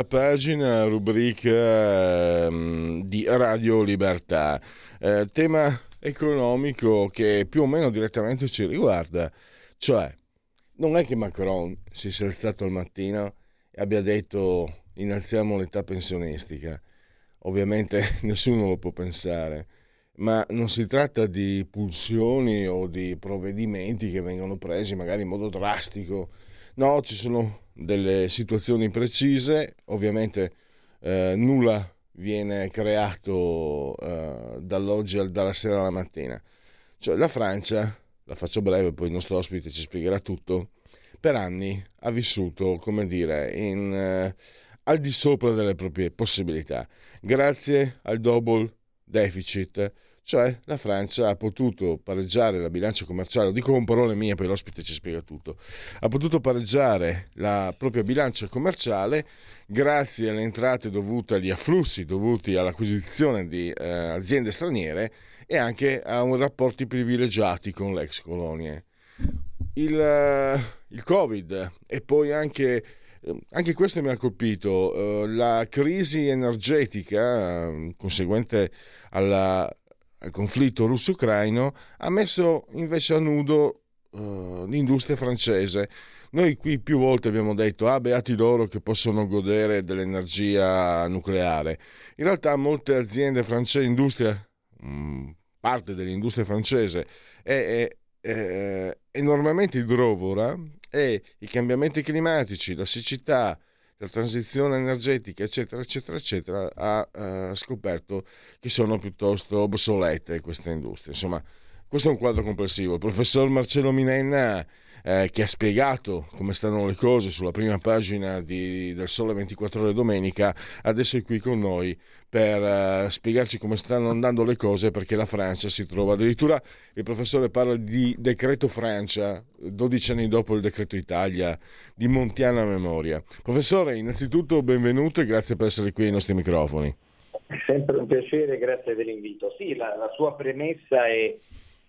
La pagina, rubrica ehm, di Radio Libertà, eh, tema economico che più o meno direttamente ci riguarda, cioè non è che Macron si sia alzato al mattino e abbia detto innalziamo l'età pensionistica, ovviamente nessuno lo può pensare, ma non si tratta di pulsioni o di provvedimenti che vengono presi magari in modo drastico, no, ci sono delle situazioni precise, ovviamente eh, nulla viene creato eh, dall'oggi al, dalla sera alla mattina. Cioè la Francia, la faccio breve, poi il nostro ospite ci spiegherà tutto, per anni ha vissuto, come dire, in, eh, al di sopra delle proprie possibilità, grazie al double deficit cioè la Francia ha potuto pareggiare la bilancia commerciale, lo dico con parole mie, poi l'ospite ci spiega tutto, ha potuto pareggiare la propria bilancia commerciale grazie alle entrate dovute agli afflussi dovuti all'acquisizione di eh, aziende straniere e anche a rapporti privilegiati con l'ex colonie. Il, uh, il Covid e poi anche anche questo mi ha colpito, la crisi energetica conseguente alla al conflitto russo-ucraino, ha messo invece a nudo uh, l'industria francese. Noi qui più volte abbiamo detto, ah beati loro che possono godere dell'energia nucleare. In realtà molte aziende francesi, industria, mm, parte dell'industria francese è, è, è enormemente idrovora e i cambiamenti climatici, la siccità, la transizione energetica, eccetera, eccetera, eccetera, ha eh, scoperto che sono piuttosto obsolete queste industrie. Insomma, questo è un quadro complessivo. Il professor Marcello Minenna, eh, che ha spiegato come stanno le cose sulla prima pagina di, del Sole 24 Ore domenica, adesso è qui con noi per uh, spiegarci come stanno andando le cose perché la Francia si trova. Addirittura il professore parla di decreto Francia 12 anni dopo il decreto Italia di montiana memoria. Professore innanzitutto benvenuto e grazie per essere qui ai nostri microfoni. È sempre un piacere grazie dell'invito. Sì la, la sua premessa è,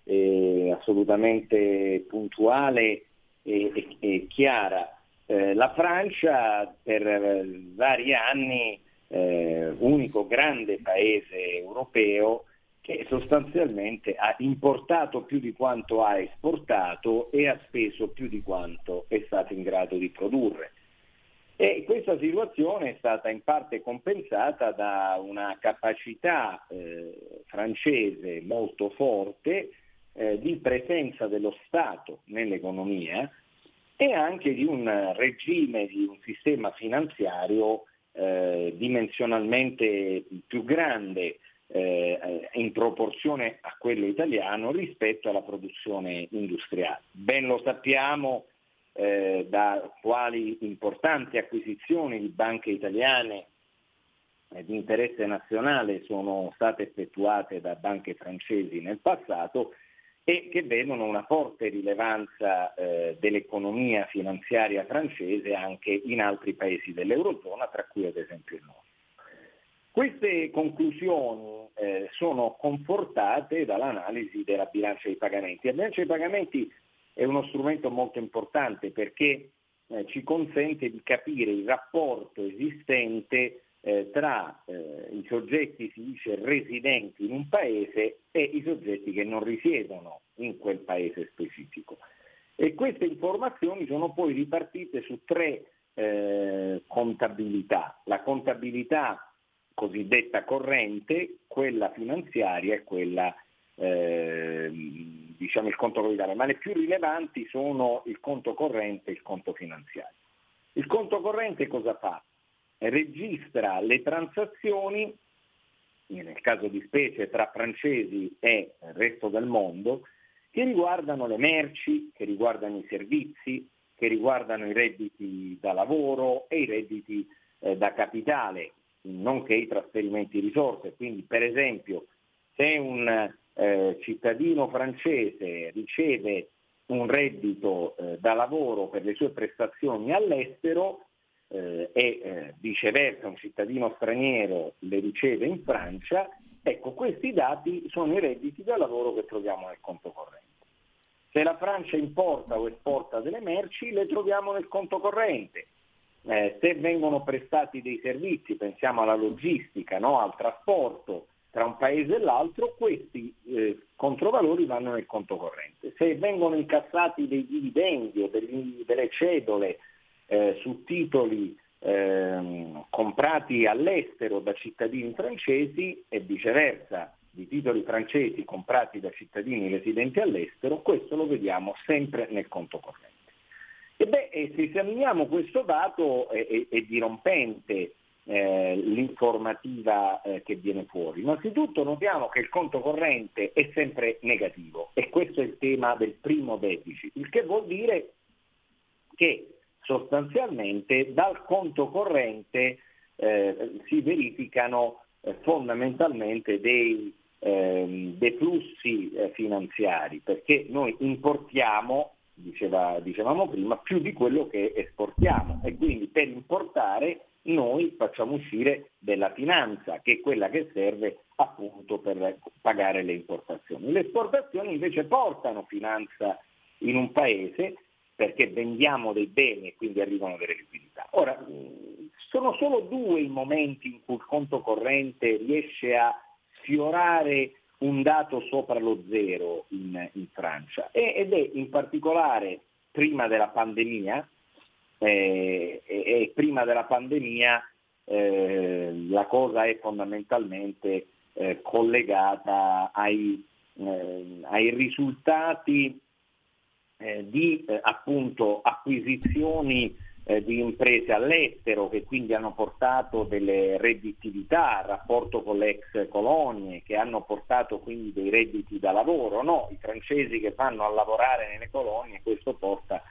è assolutamente puntuale e, e, e chiara eh, la Francia per eh, vari anni eh, unico grande paese europeo che sostanzialmente ha importato più di quanto ha esportato e ha speso più di quanto è stato in grado di produrre. E questa situazione è stata in parte compensata da una capacità eh, francese molto forte eh, di presenza dello Stato nell'economia e anche di un regime, di un sistema finanziario eh, dimensionalmente più grande eh, in proporzione a quello italiano rispetto alla produzione industriale. Ben lo sappiamo eh, da quali importanti acquisizioni di banche italiane di interesse nazionale sono state effettuate da banche francesi nel passato e che vedono una forte rilevanza eh, dell'economia finanziaria francese anche in altri paesi dell'Eurozona, tra cui ad esempio il nostro. Queste conclusioni eh, sono confortate dall'analisi della bilancia dei pagamenti. La bilancia dei pagamenti è uno strumento molto importante perché eh, ci consente di capire il rapporto esistente eh, tra eh, i soggetti, si dice, residenti in un paese e i soggetti che non risiedono in quel paese specifico. E queste informazioni sono poi ripartite su tre eh, contabilità. La contabilità cosiddetta corrente, quella finanziaria e quella eh, diciamo il conto capitale, ma le più rilevanti sono il conto corrente e il conto finanziario. Il conto corrente cosa fa? Registra le transazioni nel caso di specie tra francesi e il resto del mondo, che riguardano le merci, che riguardano i servizi, che riguardano i redditi da lavoro e i redditi eh, da capitale, nonché i trasferimenti di risorse. Quindi per esempio se un eh, cittadino francese riceve un reddito eh, da lavoro per le sue prestazioni all'estero eh, e eh, viceversa un cittadino straniero le riceve in Francia, ecco questi dati sono i redditi da lavoro che troviamo nel conto corrente. Se la Francia importa o esporta delle merci le troviamo nel conto corrente. Eh, se vengono prestati dei servizi, pensiamo alla logistica, no? al trasporto, tra un paese e l'altro, questi eh, controvalori vanno nel conto corrente. Se vengono incassati dei dividendi o degli, delle cedole eh, su titoli eh, comprati all'estero da cittadini francesi e viceversa di titoli francesi comprati da cittadini residenti all'estero, questo lo vediamo sempre nel conto corrente. E beh, se esaminiamo questo dato è, è, è dirompente eh, l'informativa eh, che viene fuori. Innanzitutto notiamo che il conto corrente è sempre negativo e questo è il tema del primo deficit, il che vuol dire che sostanzialmente dal conto corrente eh, si verificano eh, fondamentalmente dei, ehm, dei flussi eh, finanziari perché noi importiamo Diceva, dicevamo prima, più di quello che esportiamo e quindi per importare noi facciamo uscire della finanza, che è quella che serve appunto per pagare le importazioni. Le esportazioni invece portano finanza in un paese perché vendiamo dei beni e quindi arrivano delle liquidità. Ora, sono solo due i momenti in cui il conto corrente riesce a sfiorare un dato sopra lo zero in, in Francia ed è in particolare prima della pandemia, eh, e, e, prima della pandemia eh, la cosa è fondamentalmente eh, collegata ai, eh, ai risultati eh, di eh, appunto acquisizioni eh, di imprese all'estero che quindi hanno portato delle redditività, rapporto con le ex colonie, che hanno portato quindi dei redditi da lavoro, no? I francesi che vanno a lavorare nelle colonie, questo porta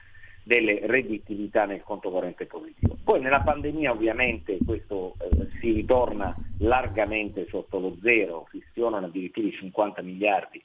delle redditività nel conto corrente positivo. Poi nella pandemia ovviamente questo eh, si ritorna largamente sotto lo zero, si sfionano addirittura i 50 miliardi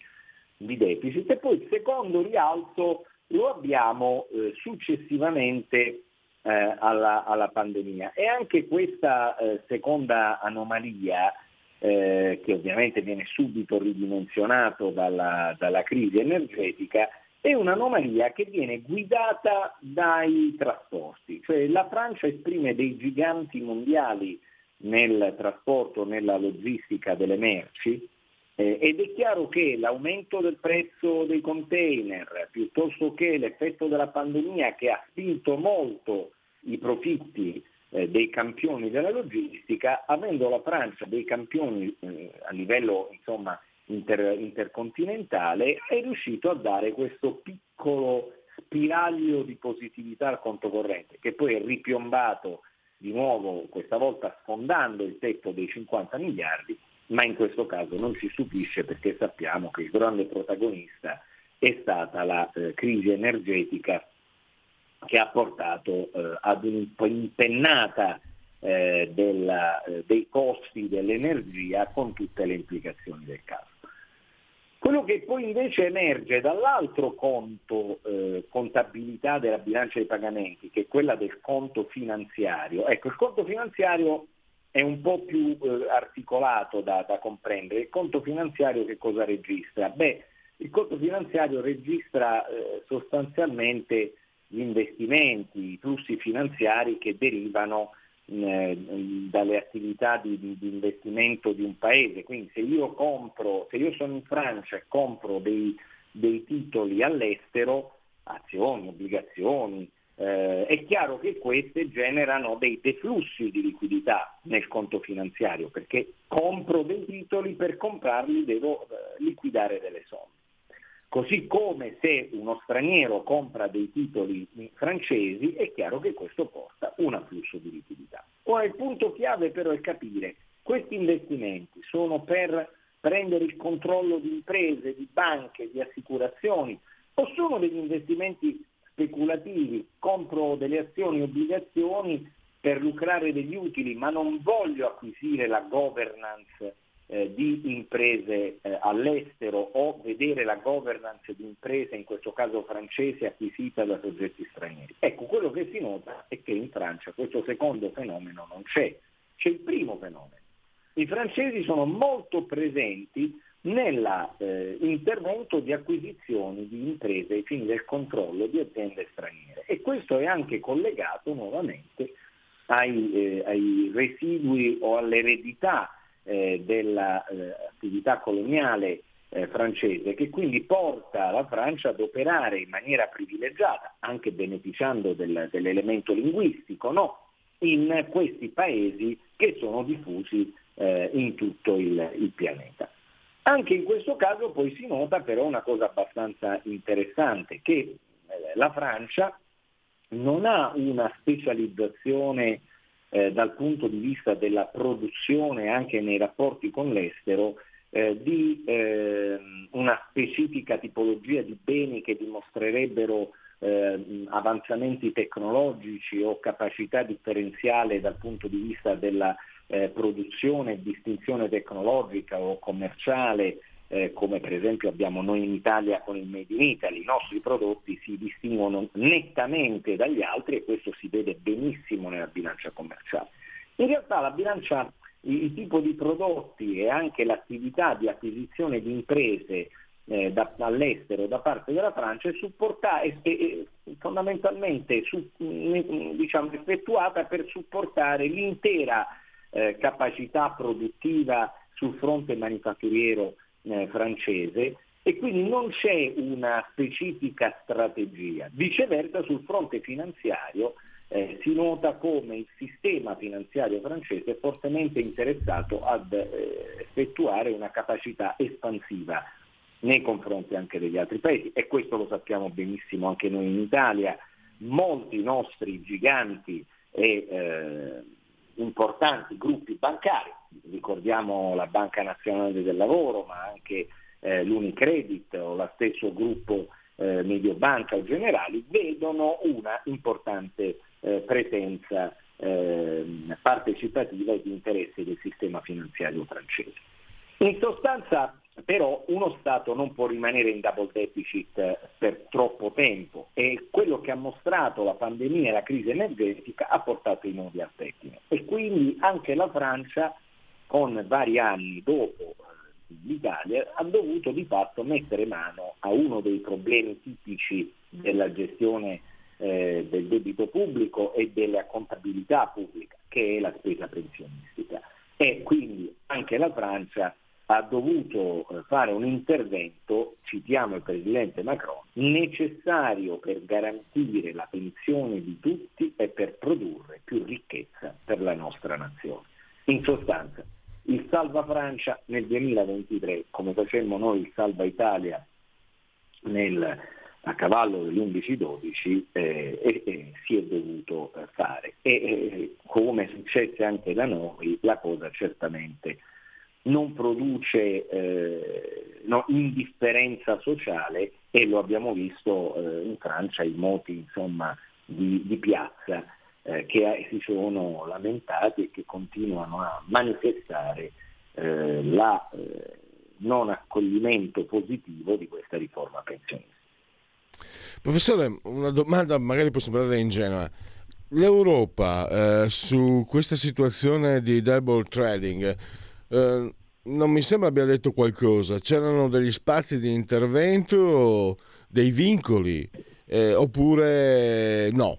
di deficit e poi il secondo rialzo lo abbiamo eh, successivamente eh, alla, alla, pandemia. E anche questa eh, seconda anomalia, eh, che ovviamente viene subito ridimensionato dalla, dalla crisi energetica, è un'anomalia che viene guidata dai trasporti, cioè la Francia esprime dei giganti mondiali nel trasporto, nella logistica delle merci eh, ed è chiaro che l'aumento del prezzo dei container piuttosto che l'effetto della pandemia che ha spinto molto i profitti eh, dei campioni della logistica, avendo la Francia dei campioni eh, a livello insomma, inter, intercontinentale, è riuscito a dare questo piccolo spiraglio di positività al conto corrente, che poi è ripiombato di nuovo, questa volta sfondando il tetto dei 50 miliardi, ma in questo caso non ci stupisce perché sappiamo che il grande protagonista è stata la eh, crisi energetica che ha portato eh, ad un'impennata eh, della, eh, dei costi dell'energia con tutte le implicazioni del caso. Quello che poi invece emerge dall'altro conto eh, contabilità della bilancia dei pagamenti, che è quella del conto finanziario, ecco, il conto finanziario è un po' più eh, articolato da, da, comprendere. Il conto finanziario che cosa registra? Beh, il conto finanziario registra eh, sostanzialmente gli investimenti, i flussi finanziari che derivano eh, dalle attività di, di, di, investimento di un paese. Quindi se io compro, se io sono in Francia e compro dei, dei titoli all'estero, azioni, obbligazioni, eh, è chiaro che queste generano dei deflussi di liquidità nel conto finanziario, perché compro dei titoli, per comprarli devo eh, liquidare delle somme. Così come se uno straniero compra dei titoli francesi, è chiaro che questo porta un afflusso di liquidità. Ora il punto chiave però è capire questi investimenti sono per prendere il controllo di imprese, di banche, di assicurazioni o sono degli investimenti speculativi, compro delle azioni e obbligazioni per lucrare degli utili, ma non voglio acquisire la governance eh, di imprese eh, all'estero o vedere la governance di imprese, in questo caso francese, acquisita da soggetti stranieri. Ecco, quello che si nota è che in Francia questo secondo fenomeno non c'è, c'è il primo fenomeno. I francesi sono molto presenti nell'intervento eh, di acquisizioni di imprese ai fini del controllo di aziende straniere e questo è anche collegato nuovamente ai, eh, ai residui o all'eredità eh, dell'attività coloniale eh, francese che quindi porta la Francia ad operare in maniera privilegiata, anche beneficiando del, dell'elemento linguistico, no? in questi paesi che sono diffusi eh, in tutto il, il pianeta. Anche in questo caso poi si nota però una cosa abbastanza interessante, che eh, la Francia non ha una specializzazione eh, dal punto di vista della produzione anche nei rapporti con l'estero eh, di eh, una specifica tipologia di beni che dimostrerebbero eh, avanzamenti tecnologici o capacità differenziale dal punto di vista della eh, produzione e distinzione tecnologica o commerciale eh, come per esempio abbiamo noi in Italia con il Made in Italy, i nostri prodotti si distinguono nettamente dagli altri e questo si vede benissimo nella bilancia commerciale. In realtà la bilancia, il, il tipo di prodotti e anche l'attività di acquisizione di imprese eh, da, all'estero da parte della Francia è, supporta, è, è fondamentalmente su, diciamo, effettuata per supportare l'intera eh, capacità produttiva sul fronte manifatturiero eh, francese e quindi non c'è una specifica strategia. Viceversa sul fronte finanziario eh, si nota come il sistema finanziario francese è fortemente interessato ad eh, effettuare una capacità espansiva nei confronti anche degli altri paesi e questo lo sappiamo benissimo anche noi in Italia. Molti nostri giganti e eh, importanti gruppi bancari, ricordiamo la Banca Nazionale del Lavoro, ma anche eh, l'Unicredit o lo stesso gruppo eh, Mediobanca o Generali, vedono una importante eh, presenza ehm, partecipativa e di interesse del sistema finanziario francese. In sostanza però uno Stato non può rimanere in double deficit eh, per troppo tempo. E quello che ha mostrato la pandemia e la crisi energetica ha portato i nodi al pettine e quindi anche la Francia con vari anni dopo eh, l'Italia ha dovuto di fatto mettere mano a uno dei problemi tipici della gestione eh, del debito pubblico e della contabilità pubblica che è la spesa pensionistica. E quindi anche la Francia ha dovuto eh, fare un intervento, citiamo il Presidente Macron, necessario per garantire la pensione di tutti e per produrre più ricchezza per la nostra nazione. In sostanza, il Salva Francia nel 2023, come facemmo noi il Salva Italia nel, a cavallo dell'11-12, eh, eh, si è dovuto eh, fare. E eh, come successe anche da noi, la cosa certamente non produce eh, no, indifferenza sociale e lo abbiamo visto eh, in Francia i moti insomma, di, di, piazza eh, che si sono lamentati e che continuano a manifestare eh, la eh, non accoglimento positivo di questa riforma pensionistica. Professore, una domanda magari può sembrare ingenua. L'Europa eh, su questa situazione di double trading eh, non mi sembra abbia detto qualcosa. C'erano degli spazi di intervento, dei vincoli, eh, oppure no?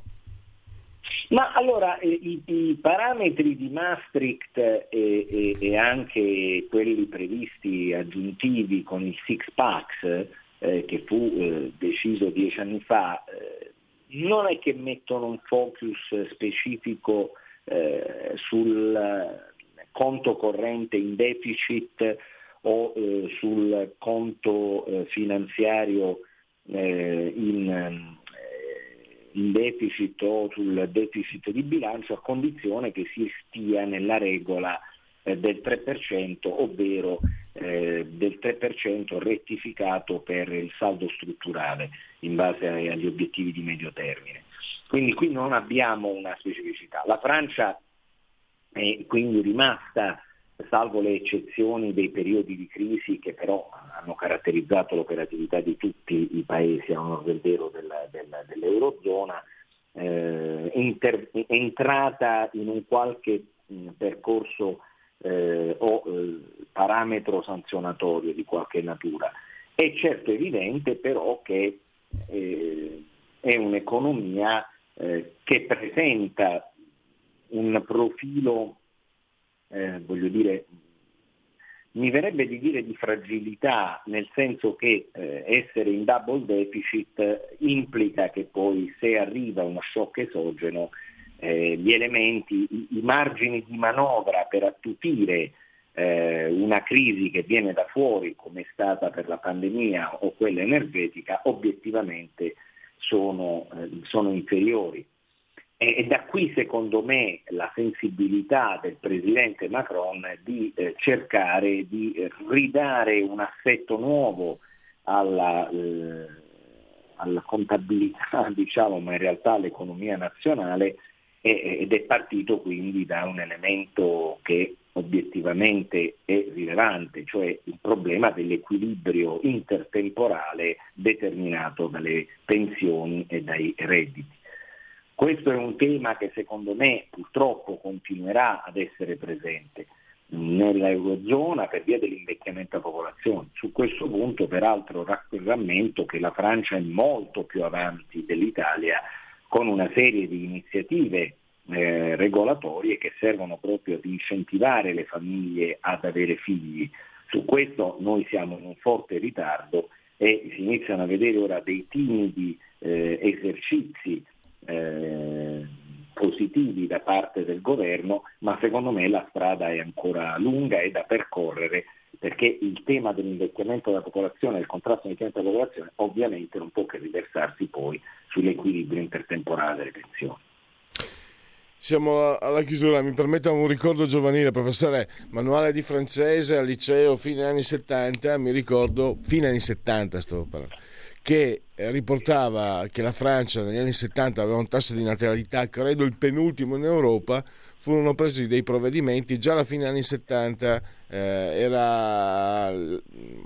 Ma allora eh, i, i, parametri di Maastricht e, e, e, anche quelli previsti aggiuntivi con il Six Packs, eh, che fu eh, deciso dieci anni fa, eh, non è che mettono un focus specifico eh, sul conto corrente in deficit o eh, sul conto eh, finanziario eh, in, eh, in, deficit o sul deficit di bilancio a condizione che si stia nella regola eh, del 3%, ovvero eh, del 3% rettificato per il saldo strutturale in base agli obiettivi di medio termine. Quindi qui non abbiamo una specificità. La Francia è quindi rimasta, salvo le eccezioni dei periodi di crisi che però hanno caratterizzato l'operatività di tutti i paesi a onore del vero dell'Eurozona, eh, inter, entrata in un qualche mh, percorso eh, o eh, parametro sanzionatorio di qualche natura. È certo evidente però che eh, è un'economia eh, che presenta un profilo, eh, voglio dire, mi verrebbe di dire di fragilità, nel senso che eh, essere in double deficit implica che poi se arriva uno shock esogeno eh, gli elementi, i, i, margini di manovra per attutire eh, una crisi che viene da fuori, come è stata per la pandemia o quella energetica, obiettivamente sono, eh, sono inferiori. E, e, da qui secondo me la sensibilità del Presidente Macron di eh, cercare di ridare un assetto nuovo alla, eh, alla contabilità, diciamo, ma in realtà all'economia nazionale ed è partito quindi da un elemento che obiettivamente è rilevante, cioè il problema dell'equilibrio intertemporale determinato dalle pensioni e dai redditi. Questo è un tema che secondo me purtroppo continuerà ad essere presente nell'Eurozona per via dell'invecchiamento della popolazione. Su questo punto peraltro rammento che la Francia è molto più avanti dell'Italia con una serie di iniziative eh, regolatorie che servono proprio ad incentivare le famiglie ad avere figli. Su questo noi siamo in un forte ritardo e si iniziano a vedere ora dei timidi eh, esercizi eh, positivi da parte del governo, ma secondo me la strada è ancora lunga e da percorrere perché il tema dell'invecchiamento della popolazione del contrasto all'invecchiamento della popolazione ovviamente non può che riversarsi poi sull'equilibrio intertemporale delle pensioni. Siamo alla chiusura, mi permetta un ricordo giovanile, professore, manuale di francese al liceo fine anni 70, mi ricordo, fine anni 70 sto parlando, che riportava che la Francia negli anni 70 aveva un tasso di natalità, credo il penultimo in Europa, furono presi dei provvedimenti, già alla fine anni 70 eh, era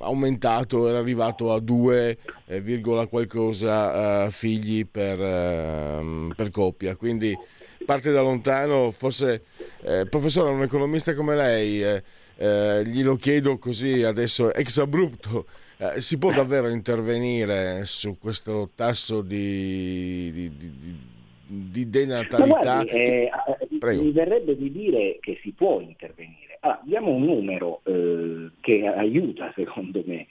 aumentato, era arrivato a 2, eh, qualcosa eh, figli per, ehm, per coppia, quindi parte da lontano, forse eh, professore, un economista come lei, eh, eh, glielo chiedo così adesso ex abrupto, eh, si può davvero intervenire su questo tasso di, di, di, di denatalità? Guardi, eh, mi verrebbe di dire che si può intervenire. Allora, diamo un numero eh, che aiuta secondo me.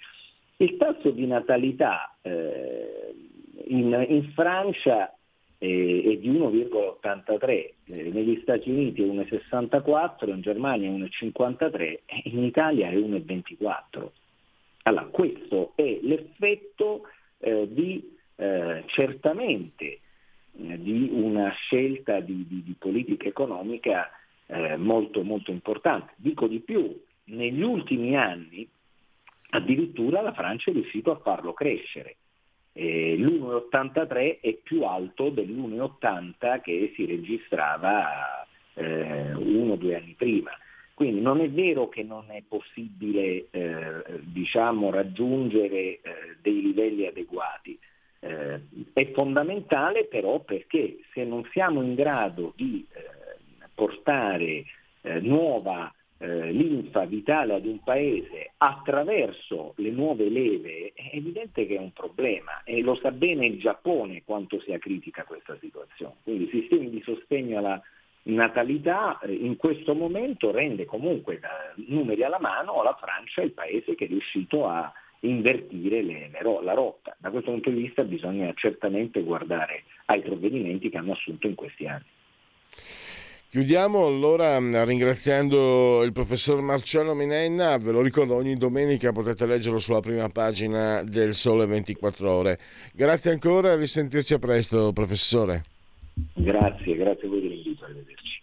Il tasso di natalità in, in Francia è di 1,83, eh, negli Stati Uniti è 1,64, in Germania è 1,53 e in Italia è 1,24. Allora, questo è l'effetto eh, di eh, certamente eh, di una scelta di, di, di politica economica eh, molto, molto importante. Dico di più, negli ultimi anni addirittura la Francia è riuscita a farlo crescere eh, l'1,83 è più alto dell'1,80 che si registrava eh, uno o due anni prima. Quindi non è vero che non è possibile eh, diciamo, raggiungere eh, dei livelli adeguati, eh, è fondamentale però perché se non siamo in grado di eh, portare nuova eh, linfa vitale ad un paese attraverso le nuove leve è evidente che è un problema e lo sa bene il Giappone quanto sia critica questa situazione. Quindi i sistemi di sostegno alla natalità eh, in questo momento rende comunque numeri alla mano la Francia il paese che è riuscito a invertire le, le, la rotta. Da questo punto di vista bisogna certamente guardare ai provvedimenti che hanno assunto in questi anni. Chiudiamo allora mm, ringraziando il professor Marcello Minenna, ve lo ricordo ogni domenica potete leggerlo sulla prima pagina del Sole 24 ore. Grazie ancora e risentirci a presto professore. Grazie, grazie a voi dell'invito, arrivederci.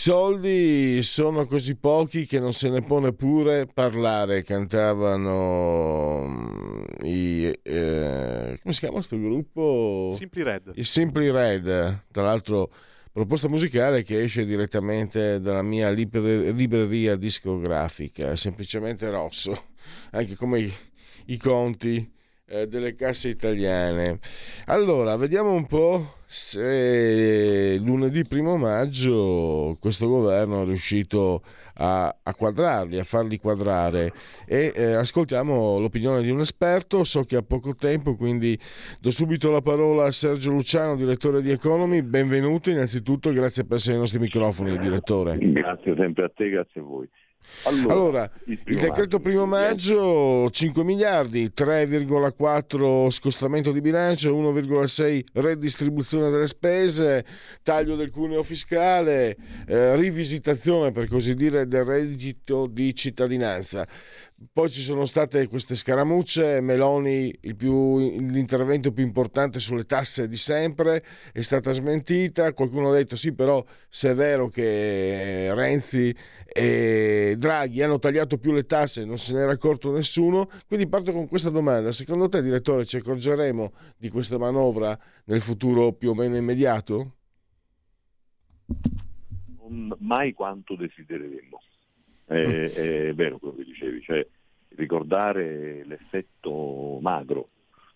Soldi sono così pochi che non se ne può neppure parlare, cantavano mm, i, eh, come si chiama questo gruppo? Simply Red. I Simply Red, tra l'altro proposta musicale che esce direttamente dalla mia libreria discografica, semplicemente rosso, anche come i, i conti eh, delle casse italiane. Allora, vediamo un po' se lunedì primo maggio questo governo è riuscito a, a quadrarli, a farli quadrare e eh, ascoltiamo l'opinione di un esperto, so che ha poco tempo, quindi do subito la parola a Sergio Luciano, direttore di Economy, benvenuto innanzitutto, grazie per essere ai nostri microfoni, direttore. Grazie sempre a te, grazie a voi. Allora, allora il, il, decreto maggio, primo maggio 5 miliardi, 3,4 scostamento di bilancio, 1,6 redistribuzione delle spese, taglio del cuneo fiscale, eh, rivisitazione per così dire del reddito di cittadinanza. Poi ci sono state queste scaramucce, Meloni più, l'intervento più importante sulle tasse di sempre è stata smentita, qualcuno ha detto sì però se è vero che Renzi e Draghi hanno tagliato più le tasse non se n'era accorto nessuno, quindi parto con questa domanda, secondo te direttore ci accorgeremo di questa manovra nel futuro più o meno immediato? mai quanto desidereremmo è, è vero quello che dicevi, cioè ricordare l'effetto magro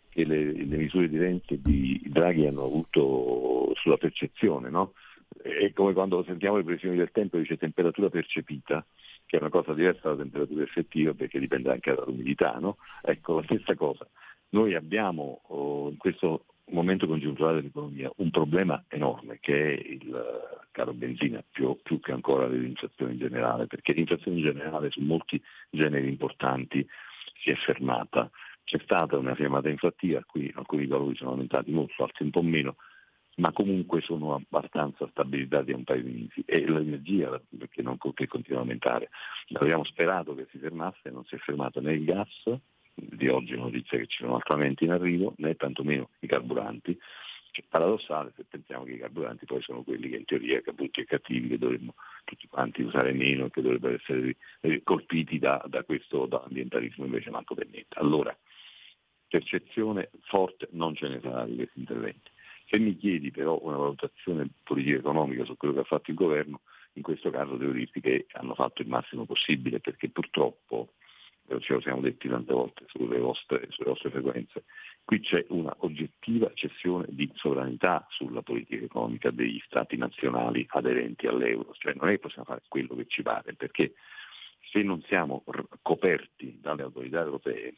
che le, le misure di Renzi e di Draghi hanno avuto sulla percezione, no? È come quando sentiamo le previsioni del tempo dice temperatura percepita, che è una cosa diversa dalla temperatura effettiva perché dipende anche dall'umidità, no? Ecco, la stessa cosa. Noi abbiamo oh, in questo momento congiunturale dell'economia un problema enorme che è il caro benzina, più, più che ancora l'inflazione in generale, perché l'inflazione in generale su molti generi importanti si è fermata. C'è stata una fermata inflattiva, qui alcuni valori sono aumentati molto, altri un po' meno, ma comunque sono abbastanza stabilizzati a un paio di mesi e l'energia che, non, che continua a aumentare. Abbiamo sperato che si fermasse, non si è fermato né il gas, di oggi notizia che ci sono altrimenti in arrivo, né tantomeno i carburanti. Cioè, paradossale se pensiamo che i carburanti poi sono quelli che in teoria brutti e cattivi che dovremmo tutti quanti usare meno che dovrebbero essere colpiti da, da questo dall'ambientalismo invece manco per niente. Allora, percezione forte non ce ne sarà di questi interventi. Se mi chiedi però una valutazione politica economica su quello che ha fatto il governo, in questo caso devo dirti che hanno fatto il massimo possibile perché purtroppo ce lo siamo detti tante volte sulle vostre, sulle vostre frequenze, qui c'è una oggettiva cessione di sovranità sulla politica economica degli stati nazionali aderenti all'euro, cioè non è che possiamo fare quello che ci pare, perché se non siamo coperti dalle autorità europee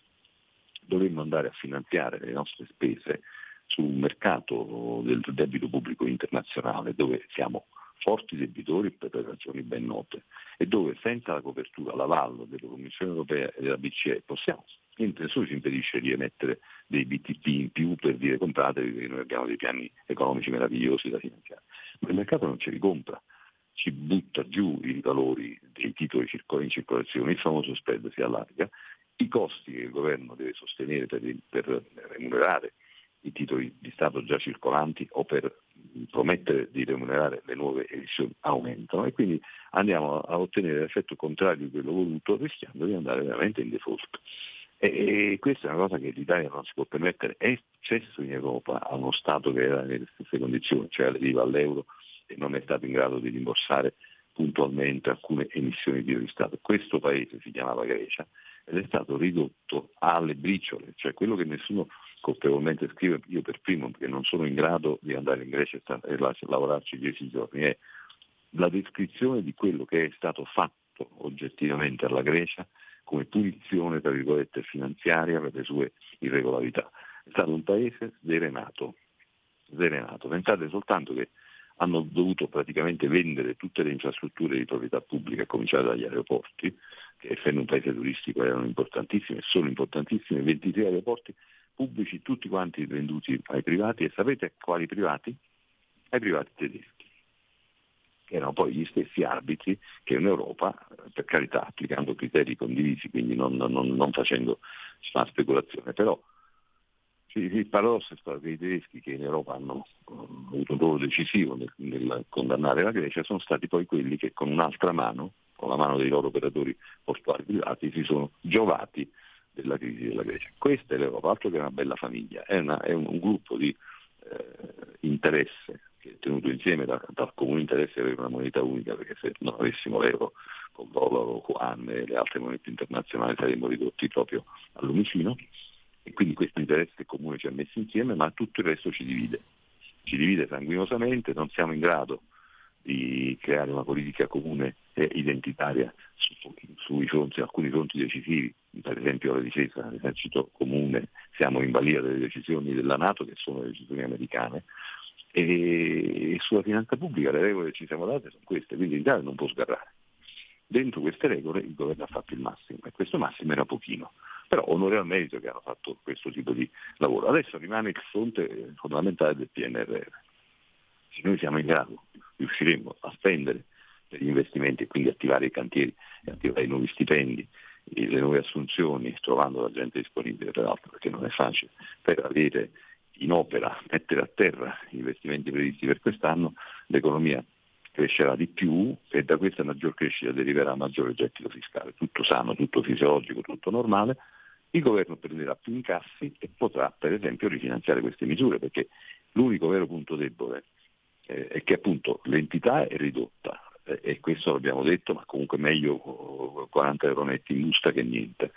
dovremmo andare a finanziare le nostre spese sul mercato del debito pubblico internazionale dove siamo forti debitori per ragioni ben note e dove senza la copertura, l'avallo della Commissione europea e della BCE possiamo, nessuno ci impedisce di emettere dei BTP in più per dire compratevi perché noi abbiamo dei piani economici meravigliosi da finanziare, ma il mercato non ce li compra, ci butta giù i valori dei titoli in circolazione, il famoso spread si allarga, i costi che il governo deve sostenere per, per remunerare i titoli di Stato già circolanti o per promettere di remunerare le nuove emissioni aumentano e quindi andiamo a ottenere l'effetto contrario di quello voluto rischiando di andare veramente in default. E, e questa è una cosa che l'Italia non si può permettere. È successo in Europa a uno Stato che era nelle stesse condizioni, cioè aderiva all'euro e non è stato in grado di rimborsare puntualmente alcune emissioni di Stato. Questo paese si chiamava Grecia ed è stato ridotto alle briciole, cioè quello che nessuno colpevolmente scrive, io per primo perché non sono in grado di andare in Grecia e lavorarci dieci giorni, è la descrizione di quello che è stato fatto oggettivamente alla Grecia come punizione, tra virgolette, finanziaria per le sue irregolarità. È stato un paese sverenato, sverenato. Pensate soltanto che hanno dovuto praticamente vendere tutte le infrastrutture di proprietà pubblica, a cominciare dagli aeroporti, che essendo un paese turistico erano importantissime, sono importantissime, 23 aeroporti pubblici tutti quanti venduti ai privati e sapete quali privati? Ai privati tedeschi, che erano poi gli stessi arbitri che in Europa, per carità, applicando criteri condivisi, quindi non, non, non facendo speculazione, però il paradosso è stato che i tedeschi che in Europa hanno avuto un ruolo decisivo nel, nel, condannare la Grecia sono stati poi quelli che con un'altra mano, con la mano dei loro operatori portuali privati, si sono giovati della crisi della Grecia. Questa è l'Europa, altro che una bella famiglia, è, una, è un, un, gruppo di eh, interesse che è tenuto insieme da, dal comune interesse avere una moneta unica, perché se non avessimo l'euro con dollaro, Juan e le altre monete internazionali saremmo ridotti proprio al lumicino e quindi questo interesse comune ci ha messi insieme, ma tutto il resto ci divide. Ci divide sanguinosamente, non siamo in grado di creare una politica comune e identitaria su, sui fronti, alcuni fronti decisivi, per esempio la difesa, l'esercito comune, siamo in balia delle decisioni della Nato che sono le decisioni americane e sulla finanza pubblica le regole che ci siamo date sono queste, quindi l'Italia non può sgarrare. dentro queste regole il governo ha fatto il massimo e questo massimo era pochino. Però onore al merito che hanno fatto questo tipo di lavoro. Adesso rimane il fronte fondamentale del PNRR. Se noi siamo in grado, riusciremo a spendere per gli investimenti e quindi attivare i cantieri e attivare i nuovi stipendi, le nuove assunzioni, trovando la gente disponibile peraltro perché non è facile, per avere in opera, mettere a terra gli investimenti previsti per quest'anno, l'economia crescerà di più e da questa maggior crescita deriverà maggiore gettito fiscale, tutto sano, tutto fisiologico, tutto normale, il governo prenderà più incassi e potrà per esempio rifinanziare queste misure perché l'unico vero punto debole eh, è che appunto l'entità è ridotta eh, e questo l'abbiamo detto, ma comunque meglio 40 euro netti in busta che niente,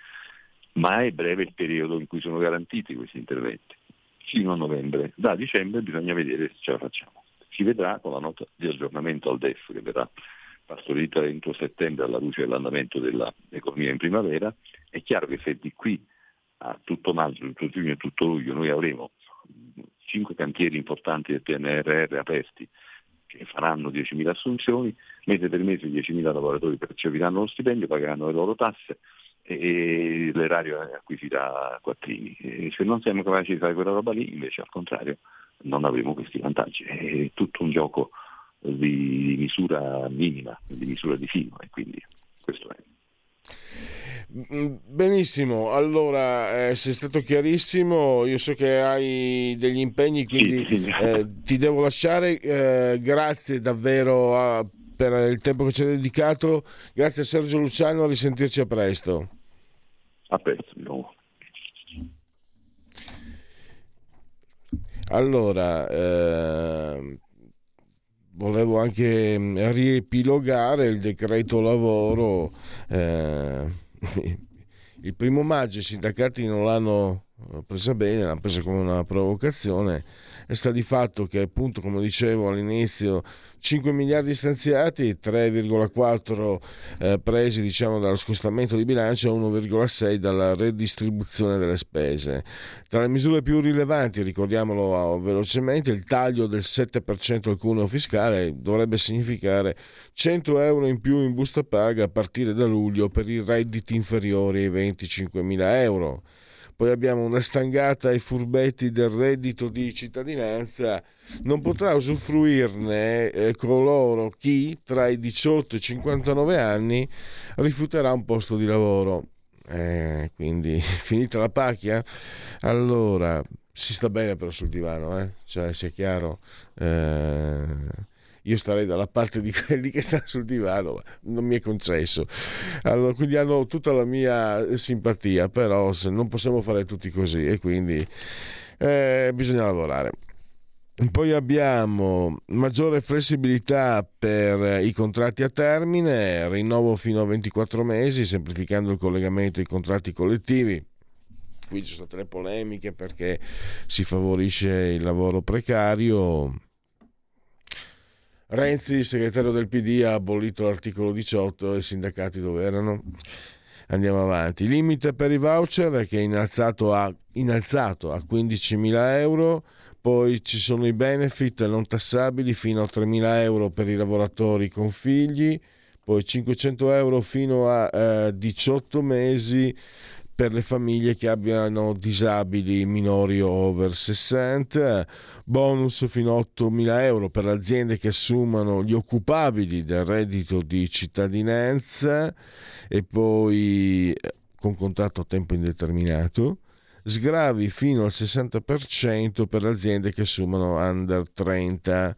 ma è breve il periodo in cui sono garantiti questi interventi, fino a novembre, da dicembre bisogna vedere se ce la facciamo. Si vedrà con la nota di aggiornamento al DEF che verrà partorita entro settembre alla luce dell'andamento dell'economia in primavera, è chiaro che se di qui a tutto maggio, tutto giugno e tutto luglio noi avremo cinque cantieri importanti del PNRR aperti che faranno 10.000 assunzioni, mese per mese 10.000 lavoratori percepiranno lo stipendio, pagheranno le loro tasse e l'erario acquisirà quattrini. Se non siamo capaci di fare quella roba lì, invece al contrario, non avremo questi vantaggi. È tutto un gioco di, misura minima, di misura di fino e quindi questo è. Mm, benissimo, allora eh, sei stato chiarissimo, io so che hai degli impegni, quindi. Eh, ti devo lasciare, eh, grazie davvero a, per il tempo che ci hai dedicato, grazie a Sergio Luciano, a risentirci a presto. A presto, di nuovo. Allora, eh, volevo anche mm, riepilogare il decreto lavoro. Eh, il primo maggio i sindacati non l'hanno presa bene, l'hanno presa come una provocazione e sta di fatto che appunto come dicevo all'inizio 5 miliardi stanziati 3,4 eh, presi diciamo dallo scostamento di bilancio e 1,6 dalla redistribuzione delle spese. Tra le misure più rilevanti ricordiamolo velocemente il taglio del 7% del cuneo fiscale dovrebbe significare 100 euro in più in busta paga a partire da luglio per i redditi inferiori ai 25 mila euro poi abbiamo una stangata ai furbetti del reddito di cittadinanza, non potrà usufruirne eh, coloro chi tra i 18 e i 59 anni rifiuterà un posto di lavoro. Eh, quindi finita la pacchia? Allora, si sta bene però sul divano, eh? cioè sia chiaro. Eh, io starei dalla parte di quelli che stanno sul divano, ma non mi è concesso. Allora, quindi hanno tutta la mia simpatia, però non possiamo fare tutti così e quindi eh, bisogna lavorare. Poi abbiamo maggiore flessibilità per i contratti a termine, rinnovo fino a 24 mesi, semplificando il collegamento ai contratti collettivi. Qui ci sono state le polemiche perché si favorisce il lavoro precario Renzi, segretario del PD, ha abolito l'articolo 18 e i sindacati dove erano. Andiamo avanti. Limite per i voucher che è innalzato a, innalzato a 15.000 euro. Poi ci sono i benefit non tassabili fino a 3.000 euro per i lavoratori con figli. Poi 500 euro fino a eh, 18 mesi per le famiglie che abbiano disabili minori over 60, bonus fino a 8.000 euro per le aziende che assumano gli occupabili del reddito di cittadinanza e poi con contratto a tempo indeterminato, sgravi fino al 60% per le aziende che assumano under 30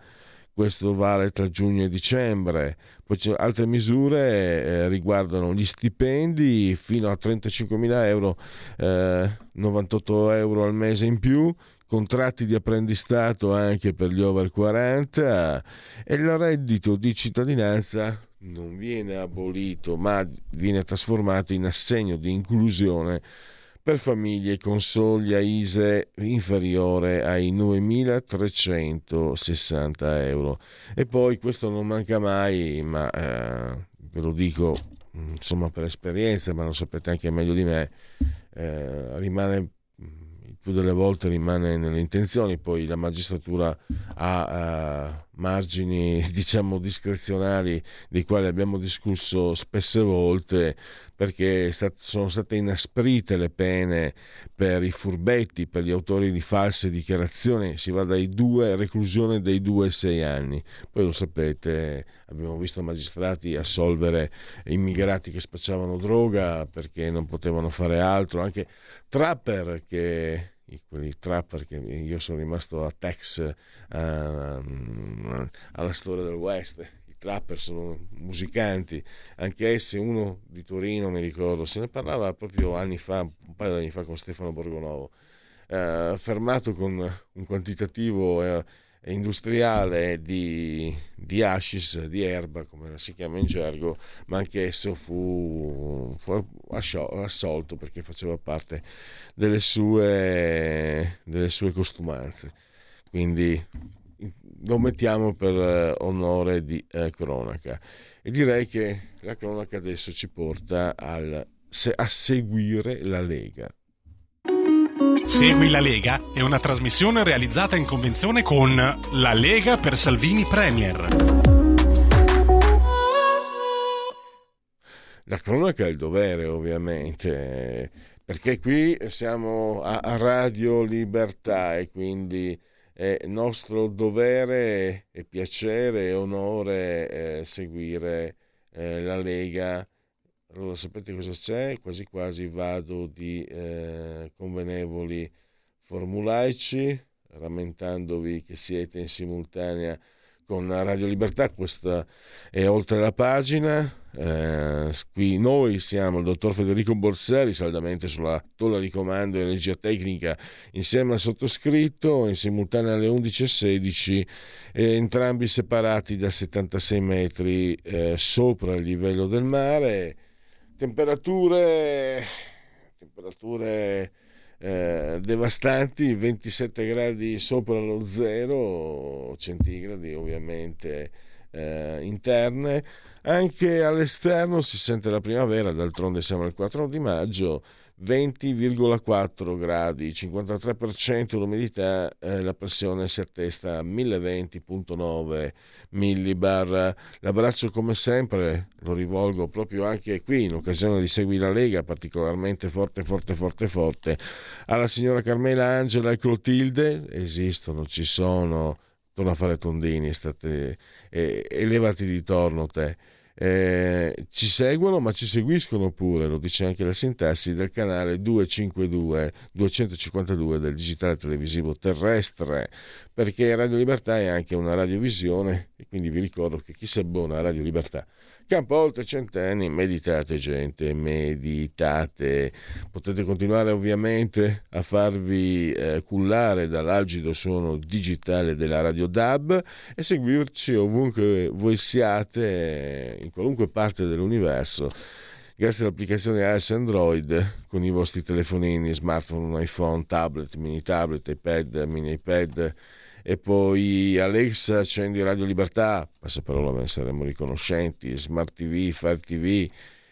questo vale tra giugno e dicembre. Poi altre misure eh, riguardano gli stipendi fino a 35.000 euro, eh, 98 euro al mese in più, contratti di apprendistato anche per gli over 40 e il reddito di cittadinanza non viene abolito ma viene trasformato in assegno di inclusione per famiglie con soglia ISE inferiore ai 9.360 euro. E poi questo non manca mai, ma eh, ve lo dico insomma per esperienza, ma lo sapete anche meglio di me, eh, rimane più delle volte rimane nelle intenzioni, poi la magistratura ha... Eh, margini diciamo discrezionali dei quali abbiamo discusso spesse volte perché sono state inasprite le pene per i furbetti, per gli autori di false dichiarazioni, si va dai due, reclusione dai due ai sei anni. Poi lo sapete, abbiamo visto magistrati assolvere immigrati che spacciavano droga perché non potevano fare altro, anche trapper che quelli trapper che io sono rimasto a Tex uh, alla storia del West trapper sono musicanti anche essi uno di Torino mi ricordo se ne parlava proprio anni fa un paio di anni fa con Stefano Borgonovo uh, fermato con un quantitativo uh, industriale di, di hashish, di erba, come si chiama in gergo, ma anche esso fu, fu assolto perché faceva parte delle sue, delle sue costumanze. Quindi lo mettiamo per eh, onore di eh, cronaca. E direi che la cronaca adesso ci porta al, a seguire la Lega. Segui la Lega è una trasmissione realizzata in convenzione con La Lega per Salvini Premier. La cronaca è il dovere, ovviamente, perché qui siamo a Radio Libertà e quindi è nostro dovere e piacere e onore eh, seguire eh, la Lega allora sapete cosa c'è? Quasi quasi vado di eh, convenevoli formulaici, rammentandovi che siete in simultanea con Radio Libertà, questa è oltre la pagina. Eh, qui noi siamo il dottor Federico Borseri, saldamente sulla tolla di comando e regia tecnica, insieme al sottoscritto, in simultanea alle 11.16, eh, entrambi separati da 76 metri eh, sopra il livello del mare temperature, temperature eh, devastanti, 27 gradi sopra lo zero centigradi ovviamente eh, interne. Anche all'esterno si sente la primavera, d'altronde siamo al 4 di maggio 20,4 gradi, 53% l'umidità, eh, la pressione si attesta a 1020,9 millibar. L'abbraccio come sempre lo rivolgo proprio anche qui in occasione di Segui la Lega, particolarmente forte, forte, forte, forte, alla signora Carmela Angela e Clotilde, esistono, ci sono, torna a fare tondini, state, eh, elevati di torno te. Eh, ci seguono ma ci seguiscono pure, lo dice anche la sintassi, del canale 252 252 del digitale televisivo terrestre, perché Radio Libertà è anche una radiovisione e quindi vi ricordo che chi si abbona a Radio Libertà Campo oltre centenni, meditate gente, meditate. Potete continuare ovviamente a farvi eh, cullare dall'algido suono digitale della Radio DAB e seguirci ovunque voi siate, in qualunque parte dell'universo grazie all'applicazione iOS Android con i vostri telefonini, smartphone, iPhone, tablet, mini tablet, iPad, mini iPad e poi Alexa accendi Radio Libertà, passaparola ne saremo riconoscenti, Smart TV, Fire TV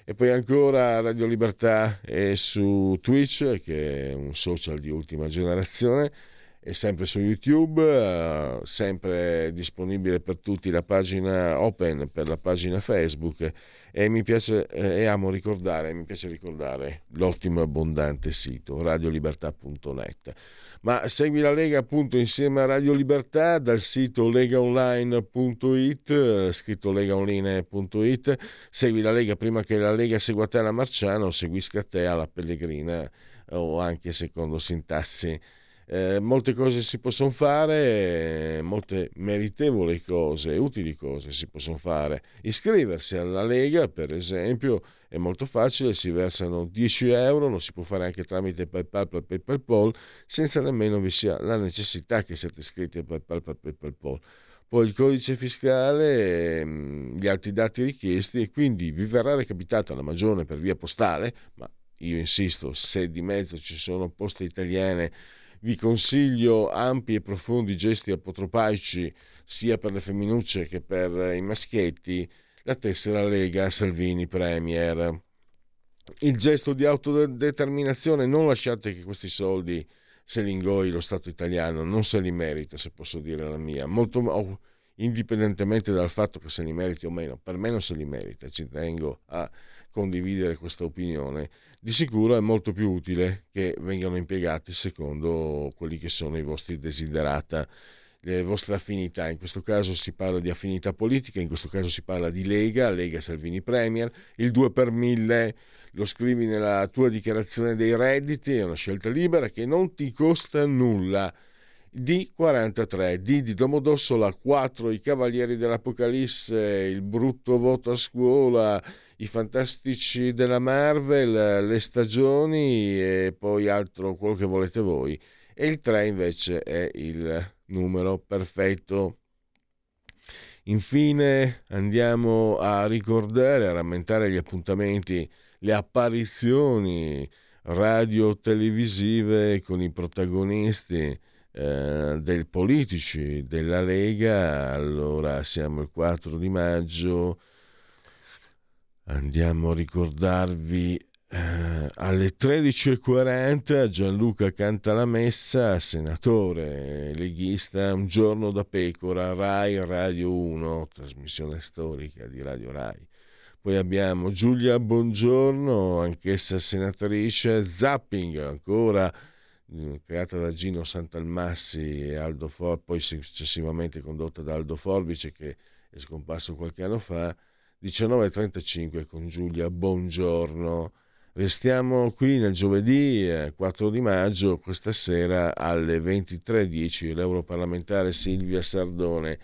e poi ancora Radio Libertà è su Twitch che è un social di ultima generazione e sempre su YouTube, uh, sempre disponibile per tutti la pagina open per la pagina Facebook. E mi piace eh, e amo ricordare, mi piace ricordare l'ottimo e abbondante sito radiolibertà.net ma segui la Lega appunto insieme a Radio Libertà dal sito legaonline.it, scritto legaonline.it, segui la Lega prima che la Lega segua te alla Marciana o seguisca te alla Pellegrina o anche secondo sintassi. Eh, molte cose si possono fare, molte meritevoli cose, utili cose si possono fare. Iscriversi alla Lega, per esempio, è molto facile, si versano 10 euro, lo si può fare anche tramite PayPal per PayPal, senza nemmeno vi sia la necessità che siate iscritti a PayPal per PayPal. Poi il codice fiscale, ehm, gli altri dati richiesti e quindi vi verrà recapitata la magione per via postale, ma io insisto, se di mezzo ci sono poste italiane, vi consiglio ampi e profondi gesti apotropaici sia per le femminucce che per i maschietti la tessera Lega Salvini Premier. Il gesto di autodeterminazione, non lasciate che questi soldi se li ingoi lo Stato italiano, non se li merita, se posso dire la mia. Molto, oh, indipendentemente dal fatto che se li meriti o meno, per me non se li merita, ci tengo a condividere questa opinione, di sicuro è molto più utile che vengano impiegati secondo quelli che sono i vostri desiderata, le vostre affinità. In questo caso si parla di affinità politica, in questo caso si parla di Lega, Lega Salvini Premier, il 2 per 1000 lo scrivi nella tua dichiarazione dei redditi, è una scelta libera che non ti costa nulla. D43, D di Domodossola 4, i Cavalieri dell'Apocalisse, il brutto voto a scuola, i fantastici della Marvel, le stagioni e poi altro quello che volete voi. E il 3 invece è il numero perfetto. Infine andiamo a ricordare, a rammentare gli appuntamenti le apparizioni radio-televisive con i protagonisti eh, dei politici della Lega. Allora siamo il 4 di maggio. Andiamo a ricordarvi eh, alle 13.40 Gianluca canta la messa, senatore leghista, un giorno da pecora, Rai Radio 1, trasmissione storica di Radio Rai. Poi abbiamo Giulia Bongiorno, anch'essa senatrice, Zapping, ancora mm, creata da Gino Santalmassi e Aldo For, poi successivamente condotta da Aldo Forbice che è scomparso qualche anno fa, 19.35 con Giulia Bongiorno. Restiamo qui nel giovedì 4 eh, di maggio, questa sera alle 23.10 l'europarlamentare Silvia Sardone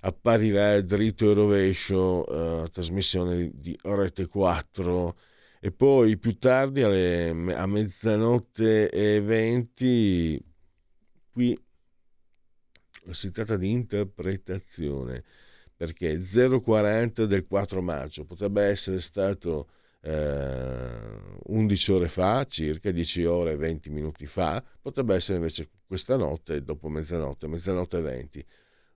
apparirà dritto e rovescio, eh, trasmissione di Rete 4 e poi più tardi alle, a mezzanotte e 20 qui si tratta di interpretazione perché 040 del 4 maggio potrebbe essere stato eh, 11 ore fa, circa 10 ore e 20 minuti fa, potrebbe essere invece questa notte, dopo mezzanotte, mezzanotte e 20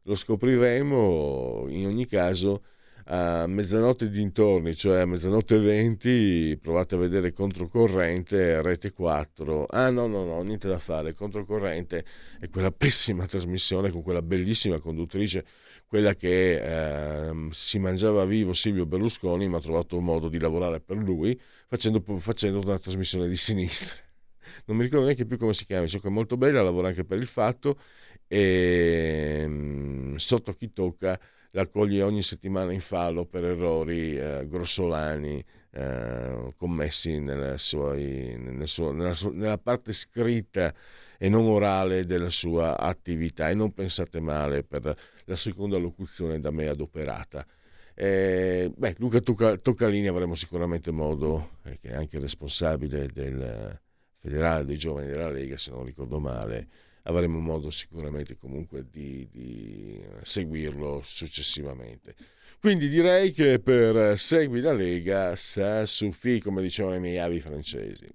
lo scopriremo in ogni caso a mezzanotte dintorni, cioè a mezzanotte 20, provate a vedere controcorrente, rete 4. Ah no, no, no, niente da fare, controcorrente è quella pessima trasmissione con quella bellissima conduttrice, quella che eh, si mangiava vivo Silvio Berlusconi, ma ha trovato un modo di lavorare per lui facendo, facendo una trasmissione di sinistra. Non mi ricordo neanche più come si chiama, so che è molto bella, lavora anche per il fatto e ehm, sotto chi tocca l'accoglie ogni settimana in fallo per errori eh, grossolani eh, commessi nella, suoi, nel suo, nella, su, nella, parte scritta e non orale della sua attività e non pensate male per la seconda locuzione da me adoperata. Eh, beh, Luca Toccalini avremo sicuramente modo, eh, che è anche responsabile del federale dei giovani della Lega, se non ricordo male, avremo modo sicuramente comunque di, di seguirlo successivamente. Quindi direi che per Segui la Lega sa suffi, come dicevano i miei avi francesi.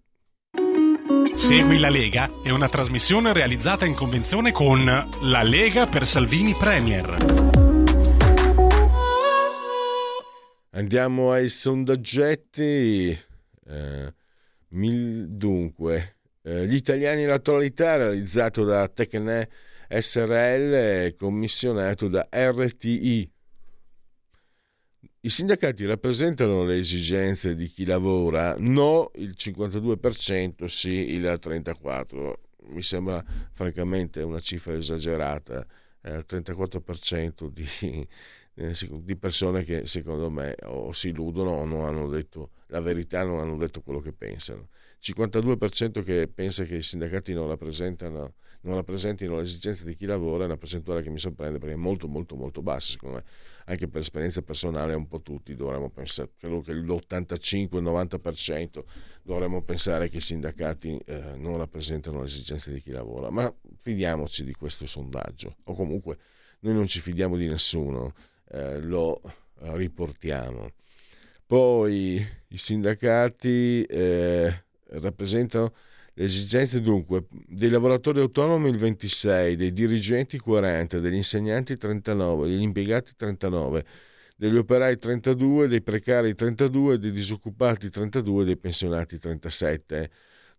Segui la Lega è una trasmissione realizzata in convenzione con La Lega per Salvini Premier. Andiamo ai sondaggetti. Eh, mil, dunque, eh, gli italiani l'attualità realizzato da Tecne SRL commissionato da RTI. I sindacati rappresentano le esigenze di chi lavora? No, il 52%, sì, il 34%. Mi sembra francamente una cifra esagerata, eh, il 34% di, eh, di persone che secondo me o si illudono o non hanno detto la verità, non hanno detto quello che pensano. 52% che pensa che i sindacati non rappresentano non rappresentino le esigenze di chi lavora è una percentuale che mi sorprende perché è molto molto molto bassa secondo me anche per esperienza personale un po' tutti dovremmo pensare credo che l'85-90% dovremmo pensare che i sindacati eh, non rappresentano le esigenze di chi lavora. Ma fidiamoci di questo sondaggio. O comunque noi non ci fidiamo di nessuno eh, lo eh, riportiamo. Poi i sindacati eh, rappresentano le esigenze dunque dei lavoratori autonomi il 26, dei dirigenti 40, degli insegnanti 39, degli impiegati 39, degli operai 32, dei precari 32, dei disoccupati 32, dei pensionati 37.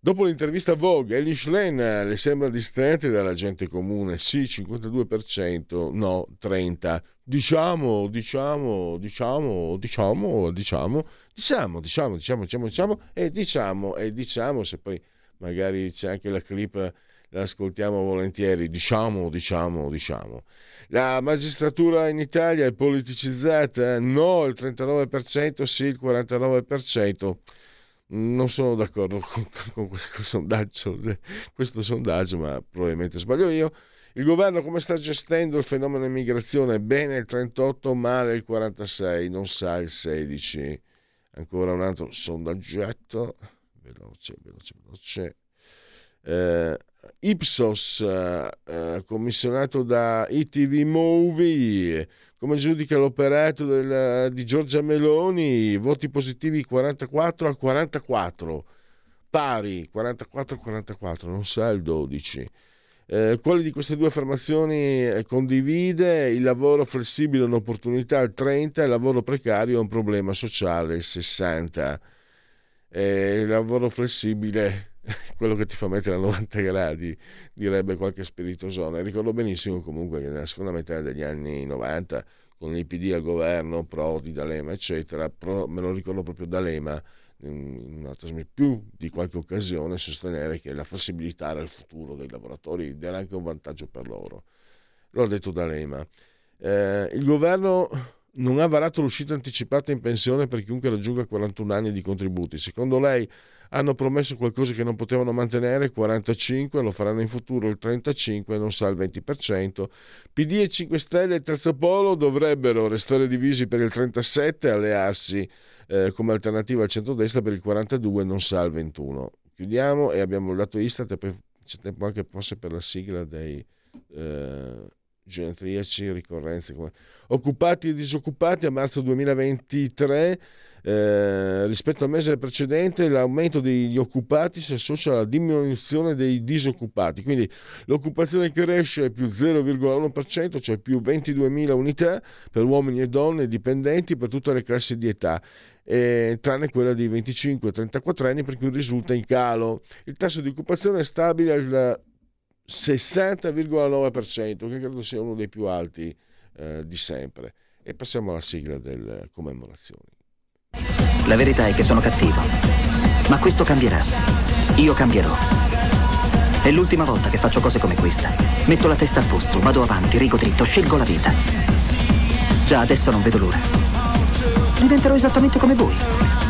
Dopo l'intervista a Vogue, Ellie Schlein le sembra distraente dalla gente comune? Sì, 52%, no, 30%. diciamo, diciamo, diciamo, diciamo, diciamo, diciamo, diciamo, diciamo, diciamo, diciamo, e diciamo, e diciamo, se poi magari c'è anche la clip, la ascoltiamo volentieri, diciamo, diciamo, diciamo. La magistratura in Italia è politicizzata? No, il 39%, sì, il 49%. Non sono d'accordo con, con questo, sondaggio, questo sondaggio, ma probabilmente sbaglio io. Il governo come sta gestendo il fenomeno immigrazione? Bene il 38, male il 46, non sa il 16. Ancora un altro sondaggetto, veloce, veloce, veloce. Eh, Ipsos, eh, commissionato da ITV Movie, come giudica l'operato del, di Giorgia Meloni? Voti positivi 44 a 44, pari 44 a 44, non sa il 12. Eh, quale di queste due affermazioni eh, condivide? Il lavoro flessibile è un'opportunità il 30, il lavoro precario è un problema sociale il 60. Eh, il lavoro flessibile quello che ti fa mettere a 90 gradi, direbbe qualche spiritosone. Ricordo benissimo comunque che nella seconda metà degli anni 90, con l'IPD al governo, Prodi, D'Alema, eccetera, pro, me lo ricordo proprio D'Alema, in una più di qualche occasione sostenere che la flessibilità era il futuro dei lavoratori ed era anche un vantaggio per loro. L'ho detto D'Alema. Eh, il governo non ha varato l'uscita anticipata in pensione per chiunque raggiunga 41 anni di contributi. Secondo lei hanno promesso qualcosa che non potevano mantenere, 45, lo faranno in futuro il 35, non sa il 20%. PD e 5 Stelle e Terzo Polo dovrebbero restare divisi per il 37 e allearsi eh, come alternativa al centrodestra per il 42, non sa il 21. Chiudiamo e abbiamo il dato Istat e poi c'è tempo anche forse per la sigla dei... Eh, genetriaci, ricorrenze. Occupati e disoccupati a marzo 2023 eh, rispetto al mese precedente l'aumento degli occupati si associa alla diminuzione dei disoccupati, quindi l'occupazione cresce più 0,1%, cioè più 22.000 unità per uomini e donne dipendenti per tutte le classi di età. Eh, tranne quella dei 25-34 anni per cui risulta in calo. Il tasso di occupazione è stabile al 60,9%, che credo sia uno dei più alti eh, di sempre. E passiamo alla sigla delle commemorazioni. La verità è che sono cattivo, ma questo cambierà. Io cambierò. È l'ultima volta che faccio cose come questa. Metto la testa a posto, vado avanti, rigo dritto, scelgo la vita. Già adesso non vedo l'ora. Diventerò esattamente come voi.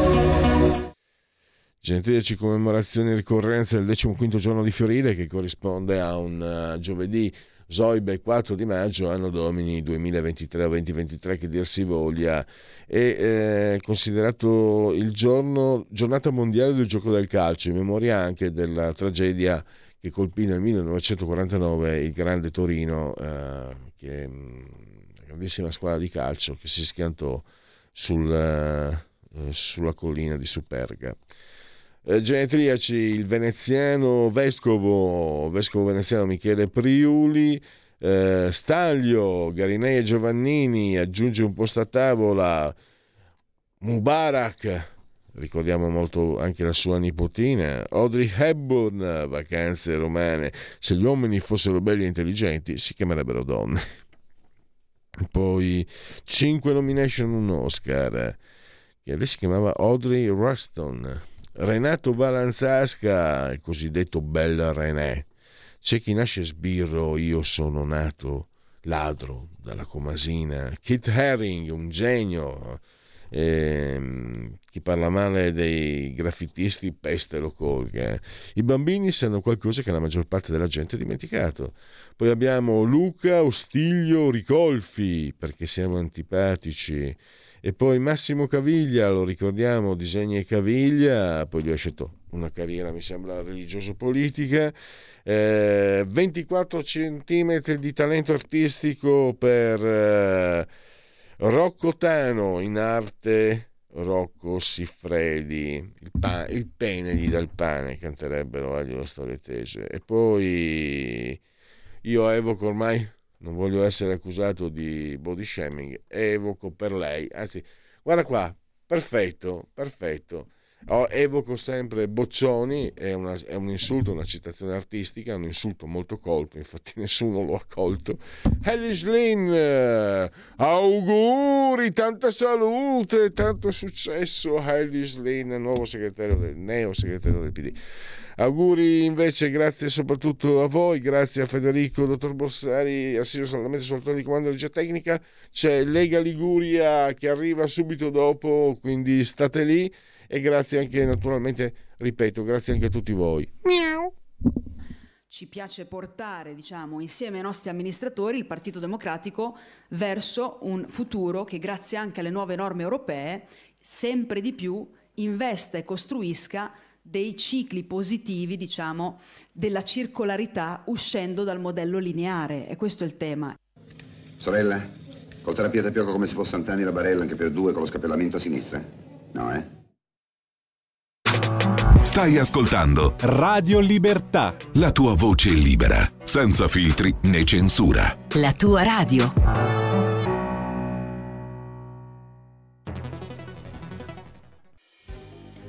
Genetriaci commemorazioni e ricorrenze del 15 giorno di Fiorile che corrisponde a un uh, giovedì. Zoibe 4 di maggio, anno domini 2023 o 2023 che dir si voglia, è eh, considerato il giorno, giornata mondiale del gioco del calcio, in memoria anche della tragedia che colpì nel 1949 il grande Torino, eh, che una grandissima squadra di calcio che si schiantò sul, eh, sulla collina di Superga genetriaci il veneziano vescovo, vescovo veneziano Michele Priuli, eh, Staglio, Garinei e Giovannini, aggiunge un posto a tavola, Mubarak, ricordiamo molto anche la sua nipotina, Audrey Hepburn, vacanze romane, se gli uomini fossero belli e intelligenti si chiamerebbero donne. Poi 5 nomination, un Oscar, che lei si chiamava Audrey Ruston Renato Valanzasca, il cosiddetto bel René. C'è chi nasce sbirro, io sono nato ladro dalla Comasina. Kit Haring, un genio. Eh, chi parla male dei graffitisti peste lo colga. I bambini sanno qualcosa che la maggior parte della gente ha dimenticato. Poi abbiamo Luca Ostiglio Ricolfi, perché siamo antipatici. E poi Massimo Caviglia, lo ricordiamo, disegna e Caviglia, poi lui ha scelto una carriera, mi sembra, religioso-politica. Eh, 24 centimetri di talento artistico per eh, Rocco Tano in arte Rocco Siffredi, il, pa- il pene gli dà il pane, canterebbero agli le storie tese. E poi io evoco ormai, non voglio essere accusato di body shaming, evoco per lei, anzi, guarda qua, perfetto, perfetto Oh, evoco sempre Boccioni, è, una, è, un insulto, una citazione artistica, un insulto molto colto, infatti nessuno lo ha colto. Ellis Lynn, auguri, tanta salute, tanto successo Ellis Lynn, nuovo segretario del, neo segretario del PD. Auguri invece, grazie soprattutto a voi, grazie a Federico, dottor Borsari, assiso saldamente sul di comando di regia tecnica. C'è Lega Liguria che arriva subito dopo, quindi state lì e grazie anche naturalmente, ripeto, grazie anche a tutti voi. Miau. Ci piace portare, diciamo, insieme ai nostri amministratori il Partito Democratico verso un futuro che grazie anche alle nuove norme europee sempre di più investa e costruisca dei cicli positivi, diciamo, della circolarità uscendo dal modello lineare e questo è il tema. Sorella, col terapia da pioco come se fosse Sant'Anni la barella anche per due con lo scappellamento a sinistra? No, eh? Stai ascoltando Radio Libertà. La tua voce libera, senza filtri né censura. La tua radio.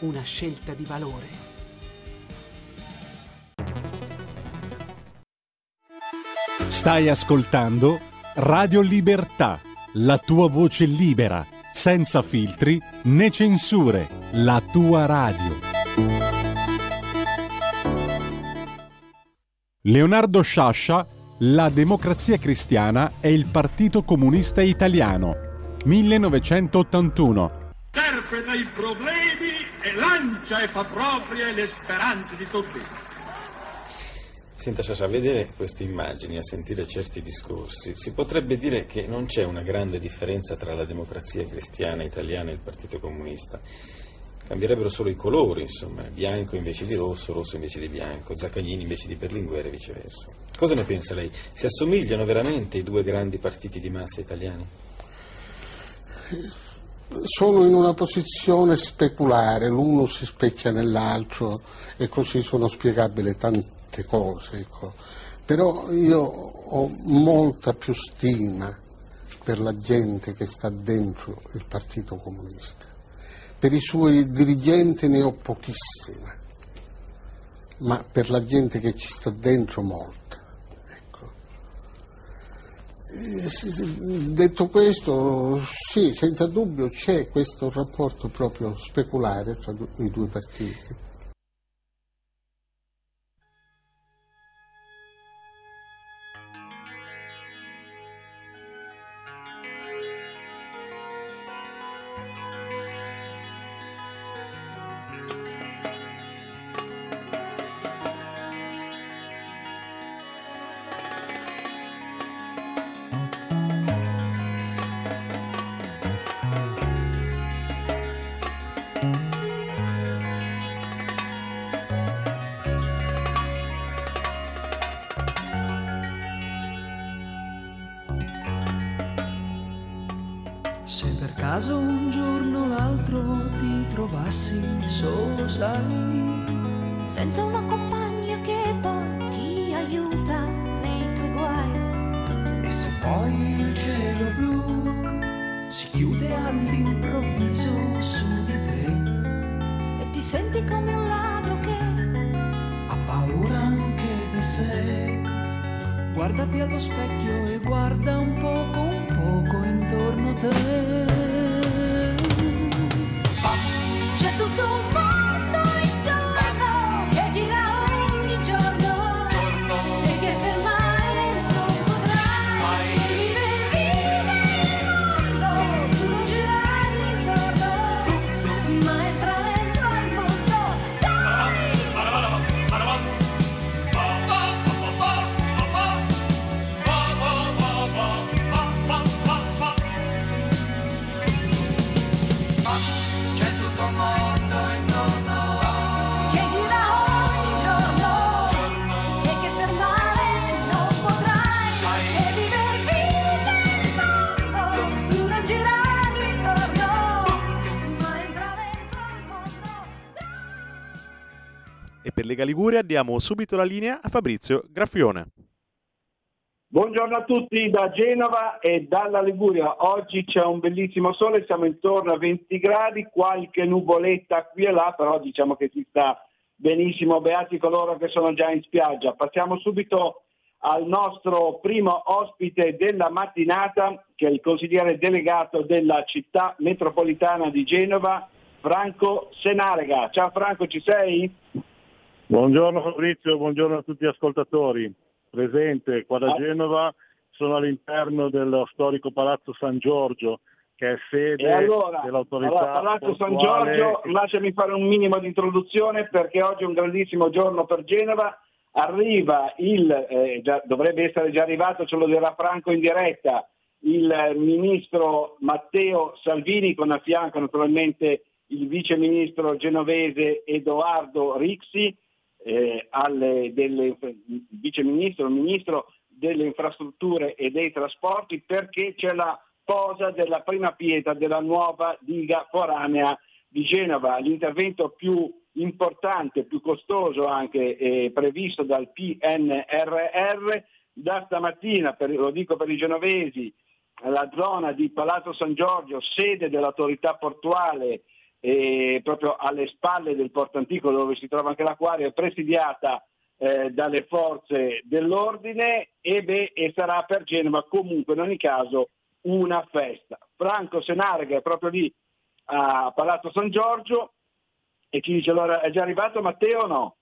una scelta di valore. Stai ascoltando Radio Libertà, la tua voce libera senza filtri né censure, la tua radio. Leonardo Sciascia, La democrazia cristiana è il Partito Comunista Italiano, 1981. Interpreta i problemi e lancia e fa proprie le speranze di tutti. Senta Sciascia, a vedere queste immagini, a sentire certi discorsi, si potrebbe dire che non c'è una grande differenza tra la democrazia cristiana italiana e il Partito Comunista. Cambierebbero solo i colori, insomma, bianco invece di rosso, rosso invece di bianco, Zaccagnini invece di Berlinguer e viceversa. Cosa ne pensa lei? Si assomigliano veramente i due grandi partiti di massa italiani? Sono in una posizione speculare, l'uno si specchia nell'altro e così sono spiegabili tante cose, ecco. però io ho molta più stima per la gente che sta dentro il Partito Comunista. Per i suoi dirigenti ne ho pochissima, ma per la gente che ci sta dentro molta. Detto questo, sì, senza dubbio c'è questo rapporto proprio speculare tra i due partiti. Senza una compagna che poi ti aiuta nei tuoi guai. E se poi il cielo blu si chiude all'improvviso su di te e ti senti come un ladro che ha paura anche di sé. Guardati allo specchio e guarda un poco, un poco intorno a te. Lega Liguria diamo subito la linea a Fabrizio Graffione. Buongiorno a tutti da Genova e dalla Liguria. Oggi c'è un bellissimo sole, siamo intorno a 20 gradi, qualche nuvoletta qui e là, però diciamo che si sta benissimo, beati coloro che sono già in spiaggia. Passiamo subito al nostro primo ospite della mattinata, che è il consigliere delegato della città metropolitana di Genova, Franco Senarega. Ciao Franco, ci sei? Buongiorno Fabrizio, buongiorno a tutti gli ascoltatori. Presente qua da. Genova, sono all'interno dello storico Palazzo San Giorgio, che è sede allora, dell'autorità allora, Palazzo San Giorgio, e- lasciami fare un minimo di introduzione perché oggi è un grandissimo giorno per Genova. Arriva il, eh, già- dovrebbe essere già arrivato, ce lo dirà Franco in diretta, il ministro Matteo Salvini con a fianco naturalmente il vice ministro genovese Edoardo Rixi, eh, delle, vice ministro, ministro delle infrastrutture e dei trasporti perché c'è la posa della prima pietra della nuova diga foranea di Genova, l'intervento più importante, più costoso anche eh, previsto dal PNRR. Da stamattina, per- lo dico per i genovesi, la zona di Palazzo San Giorgio, sede dell'autorità portuale, eh, proprio alle spalle del porto antico dove si trova anche l'acquario, presidiata eh, dalle forze dell'ordine e, beh, e sarà per Genova comunque in ogni caso una festa. Franco Senarga è proprio lì a Palazzo San Giorgio e ci dice allora è già arrivato Matteo o no?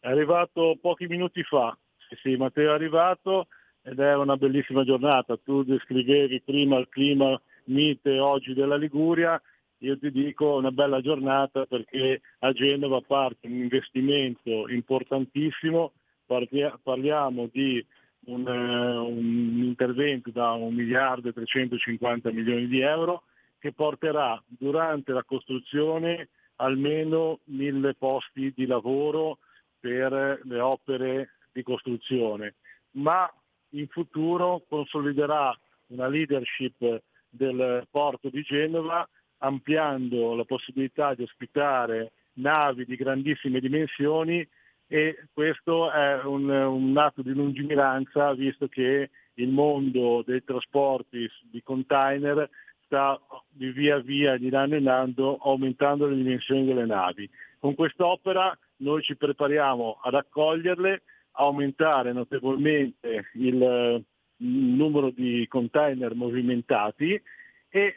È arrivato pochi minuti fa. Sì, sì, Matteo è arrivato ed è una bellissima giornata. Tu descrivevi prima il clima mite oggi della Liguria, io ti dico una bella giornata perché a Genova parte un investimento importantissimo, parliamo di un, eh, un intervento da 1 miliardo e 350 milioni di euro che porterà durante la costruzione almeno mille posti di lavoro per le opere di costruzione, ma in futuro consoliderà una leadership del porto di Genova ampliando la possibilità di ospitare navi di grandissime dimensioni e questo è un, un atto di lungimiranza visto che il mondo dei trasporti di container sta di via via di anno in anno aumentando le dimensioni delle navi. Con quest'opera noi ci prepariamo ad accoglierle, aumentare notevolmente il, il numero di container movimentati e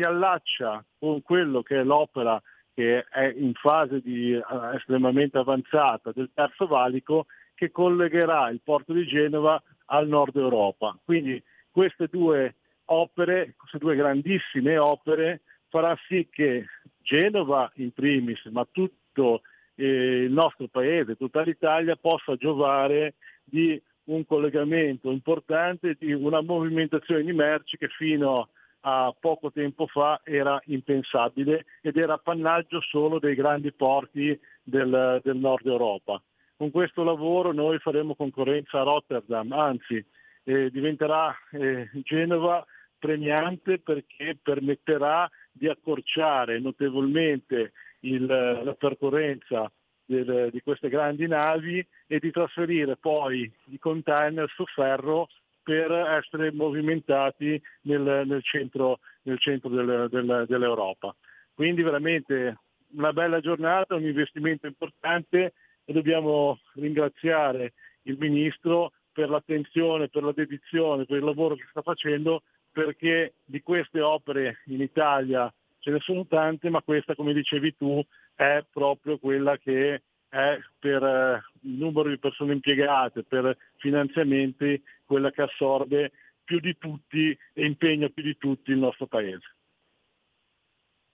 si allaccia con quello che è l'opera che è in fase di, eh, estremamente avanzata del terzo valico che collegherà il porto di Genova al nord Europa. Quindi queste due opere, queste due grandissime opere farà sì che Genova in primis, ma tutto eh, il nostro paese, tutta l'Italia possa giovare di un collegamento importante, di una movimentazione di merci che fino a poco tempo fa era impensabile ed era appannaggio solo dei grandi porti del, del nord Europa. Con questo lavoro noi faremo concorrenza a Rotterdam, anzi eh, diventerà eh, Genova premiante perché permetterà di accorciare notevolmente il, la percorrenza del, di queste grandi navi e di trasferire poi i container su ferro per essere movimentati nel, nel centro, nel centro del, del, dell'Europa. Quindi veramente una bella giornata, un investimento importante e dobbiamo ringraziare il Ministro per l'attenzione, per la dedizione, per il lavoro che sta facendo perché di queste opere in Italia ce ne sono tante, ma questa, come dicevi tu, è proprio quella che è per eh, il numero di persone impiegate, per finanziamenti, quella che assorbe più di tutti e impegna più di tutti il nostro Paese.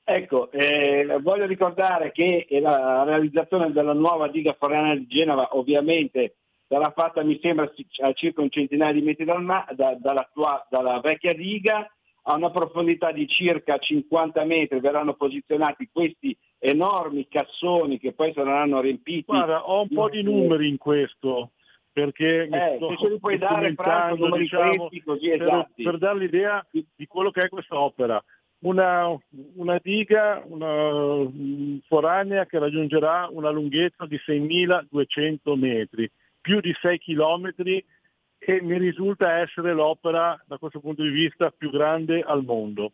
Ecco, eh, voglio ricordare che la realizzazione della nuova diga forenea di Genova ovviamente sarà fatta, mi sembra, a circa un centinaio di metri dal ma- da- dalla, tua- dalla vecchia diga, a una profondità di circa 50 metri verranno posizionati questi enormi cassoni che poi saranno riempiti. Guarda, ho un po' di numeri in questo, perché Eh, sto se li puoi dare, Franco, numeri diciamo, questi, così per, esatti. per dare l'idea di quello che è questa opera. una, una diga una, mm, foranea che raggiungerà una lunghezza di 6.200 metri, più di 6 chilometri e mi risulta essere l'opera da questo punto di vista più grande al mondo.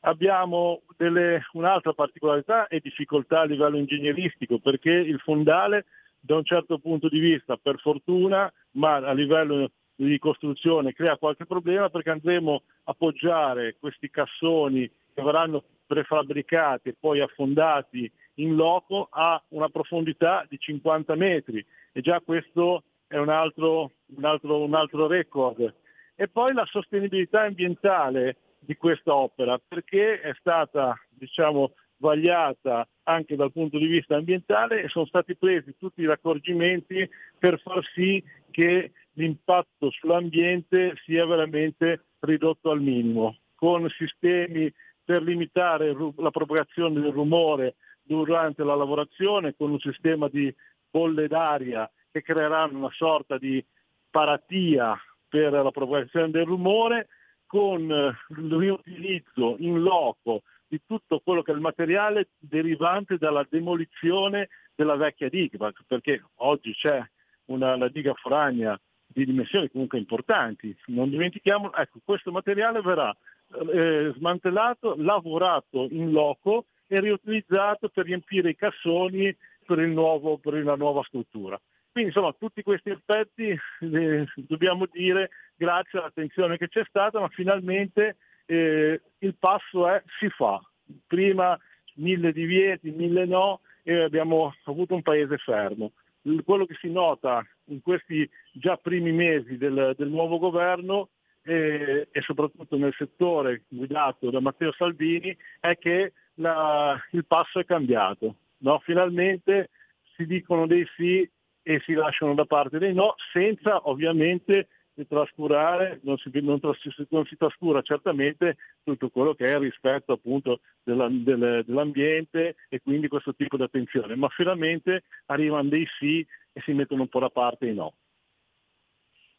Abbiamo delle, un'altra particolarità e difficoltà a livello ingegneristico perché il fondale da un certo punto di vista per fortuna, ma a livello di costruzione crea qualche problema perché andremo a appoggiare questi cassoni che verranno prefabbricati e poi affondati in loco a una profondità di 50 metri e già questo è un altro, un altro, un altro record. E poi la sostenibilità ambientale di questa opera, perché è stata diciamo, vagliata anche dal punto di vista ambientale e sono stati presi tutti gli accorgimenti per far sì che l'impatto sull'ambiente sia veramente ridotto al minimo, con sistemi per limitare la propagazione del rumore durante la lavorazione, con un sistema di bolle d'aria che creeranno una sorta di paratia per la propagazione del rumore, con il riutilizzo in loco di tutto quello che è il materiale derivante dalla demolizione della vecchia diga, perché oggi c'è una, una diga foranea di dimensioni comunque importanti. Non dimentichiamo, ecco, questo materiale verrà eh, smantellato, lavorato in loco e riutilizzato per riempire i cassoni per, nuovo, per la nuova struttura. Quindi insomma tutti questi aspetti eh, dobbiamo dire grazie all'attenzione che c'è stata, ma finalmente eh, il passo è si fa. Prima mille divieti, mille no e abbiamo avuto un paese fermo. Quello che si nota in questi già primi mesi del, del nuovo governo e, e, soprattutto nel settore guidato da Matteo Salvini è che la, il passo è cambiato. No? Finalmente si dicono dei sì e si lasciano da parte dei no, senza ovviamente trascurare, non si, non, non si, trascura certamente tutto quello che è rispetto appunto della, del, dell'ambiente e quindi questo tipo di attenzione, ma finalmente arrivano dei sì e si mettono un po' da parte i no.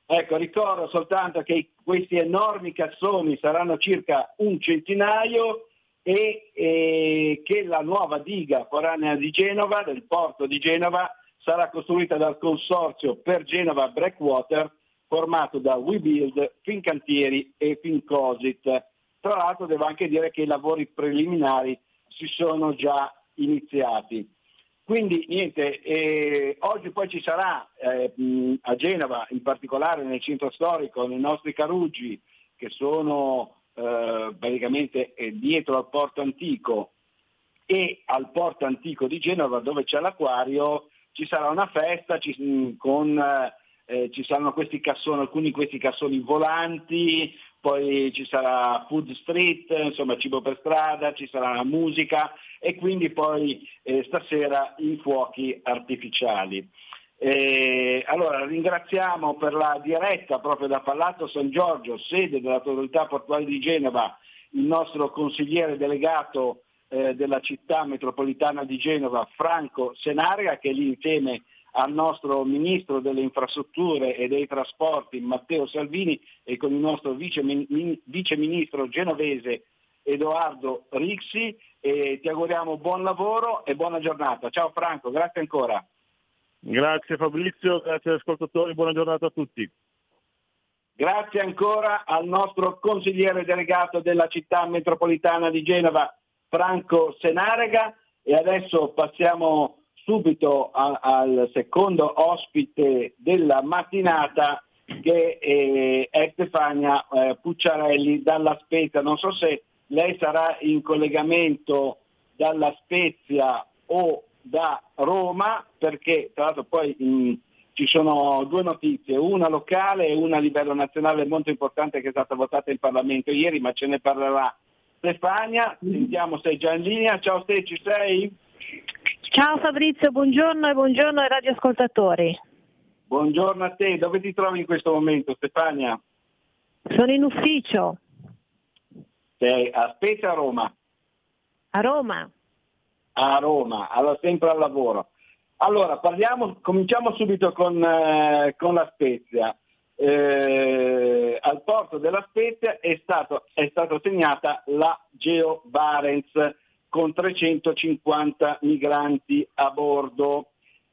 Ecco, ricordo soltanto che questi enormi cassoni saranno circa un centinaio e, e che la nuova diga foranea di Genova, del porto di Genova, sarà costruita dal consorzio per Genova Breakwater formato da WeBuild, Fincantieri e Fincosit. Tra l'altro devo anche dire che i lavori preliminari si sono già iniziati. Quindi niente, eh, oggi poi ci sarà eh, a Genova, in particolare nel centro storico, nei nostri Caruggi, che sono eh, praticamente eh, dietro al porto antico e al porto antico di Genova dove c'è l'acquario, ci sarà una festa ci, mm, con, eh, ci saranno questi cassoni, alcuni di questi cassoni volanti, poi ci sarà food street, insomma cibo per strada, ci sarà la musica e quindi poi eh, stasera i fuochi artificiali. Eh, allora ringraziamo per la diretta proprio da Palazzo San Giorgio, sede dell'autorità portuale di Genova, il nostro consigliere delegato eh, della città metropolitana di Genova, Franco Senaria, che è lì insieme al nostro Ministro delle Infrastrutture e dei Trasporti, Matteo Salvini, e con il nostro Vice, Vice Ministro genovese Edoardo Rixi. E ti auguriamo buon lavoro e buona giornata. Ciao Franco, grazie ancora. Grazie Fabrizio, grazie agli ascoltatori, buona giornata a tutti. Grazie ancora al nostro consigliere delegato della città metropolitana di Genova, Franco Senarega e adesso passiamo subito a, al secondo ospite della mattinata che è, è Stefania eh, Pucciarelli dalla Spezia. Non so se lei sarà in collegamento dalla Spezia o da Roma perché tra l'altro poi mh, ci sono due notizie, una locale e una a livello nazionale molto importante che è stata votata in Parlamento ieri, ma ce ne parlerà Stefania, sentiamo sei già in linea. Ciao Ste, ci sei? Ciao Fabrizio, buongiorno e buongiorno ai radioascoltatori. Buongiorno a te, dove ti trovi in questo momento Stefania? Sono in ufficio. Sei a Spezia a Roma? A Roma. A Roma, allora sempre al lavoro. Allora, parliamo, cominciamo subito con, eh, con la Spezia eh, al porto della Spezia è, stato, è stata segnata la Geo Barents con 350 migranti a bordo.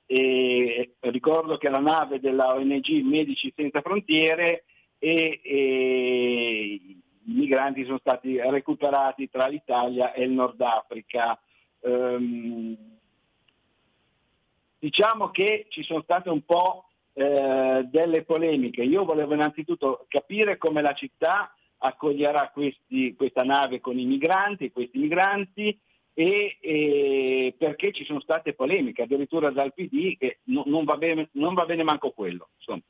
E ricordo che la nave della ONG Medici Senza Frontiere e, e i migranti sono stati recuperati tra l'Italia e il Nord Africa. Um, diciamo che ci sono state un po' eh, delle polemiche. Io volevo innanzitutto capire come la città accoglierà questi, questa nave con i migranti, questi migranti e, e, perché ci sono state polemiche, addirittura dal PD che no, non, va bene, non, va bene, manco quello. Insomma.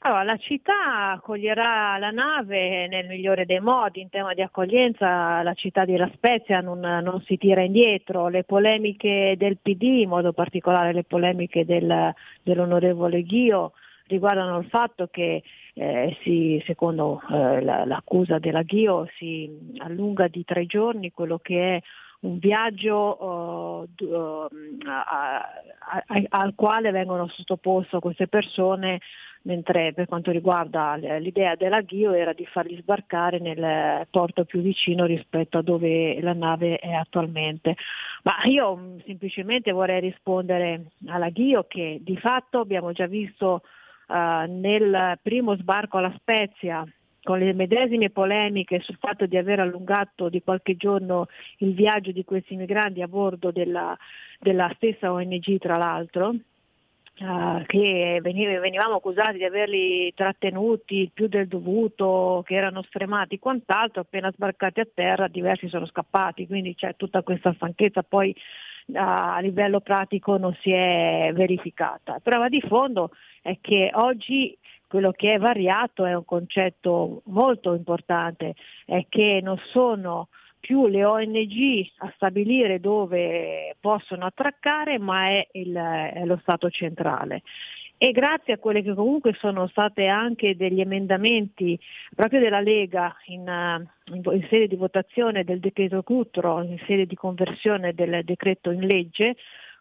Allora, la città accoglierà la nave nel migliore dei modi, in tema di accoglienza la città di La Spezia non, non si tira indietro, le polemiche del PD, in modo particolare le polemiche del, dell'onorevole Ghio, riguardano il fatto che eh, si, secondo eh, l'accusa della Ghio si allunga di tre giorni quello che è un viaggio uh, a, a, a, al quale vengono sottoposte queste persone, mentre per quanto riguarda l'idea della Ghio era di farli sbarcare nel porto più vicino rispetto a dove la nave è attualmente. Ma io mm, semplicemente vorrei rispondere alla Ghio che di fatto abbiamo già visto uh, nel primo sbarco alla Spezia con le medesime polemiche sul fatto di aver allungato di qualche giorno il viaggio di questi migranti a bordo della, della stessa ONG tra l'altro, Uh, che venivamo accusati di averli trattenuti più del dovuto, che erano stremati, quant'altro, appena sbarcati a terra diversi sono scappati, quindi c'è tutta questa stanchezza poi a livello pratico non si è verificata. Prova di fondo è che oggi quello che è variato è un concetto molto importante, è che non sono più le ONG a stabilire dove possono attraccare, ma è, il, è lo Stato centrale. E grazie a quelle che comunque sono state anche degli emendamenti proprio della Lega in, in, in, sede di votazione del decreto Cutro, in sede di conversione del decreto in legge,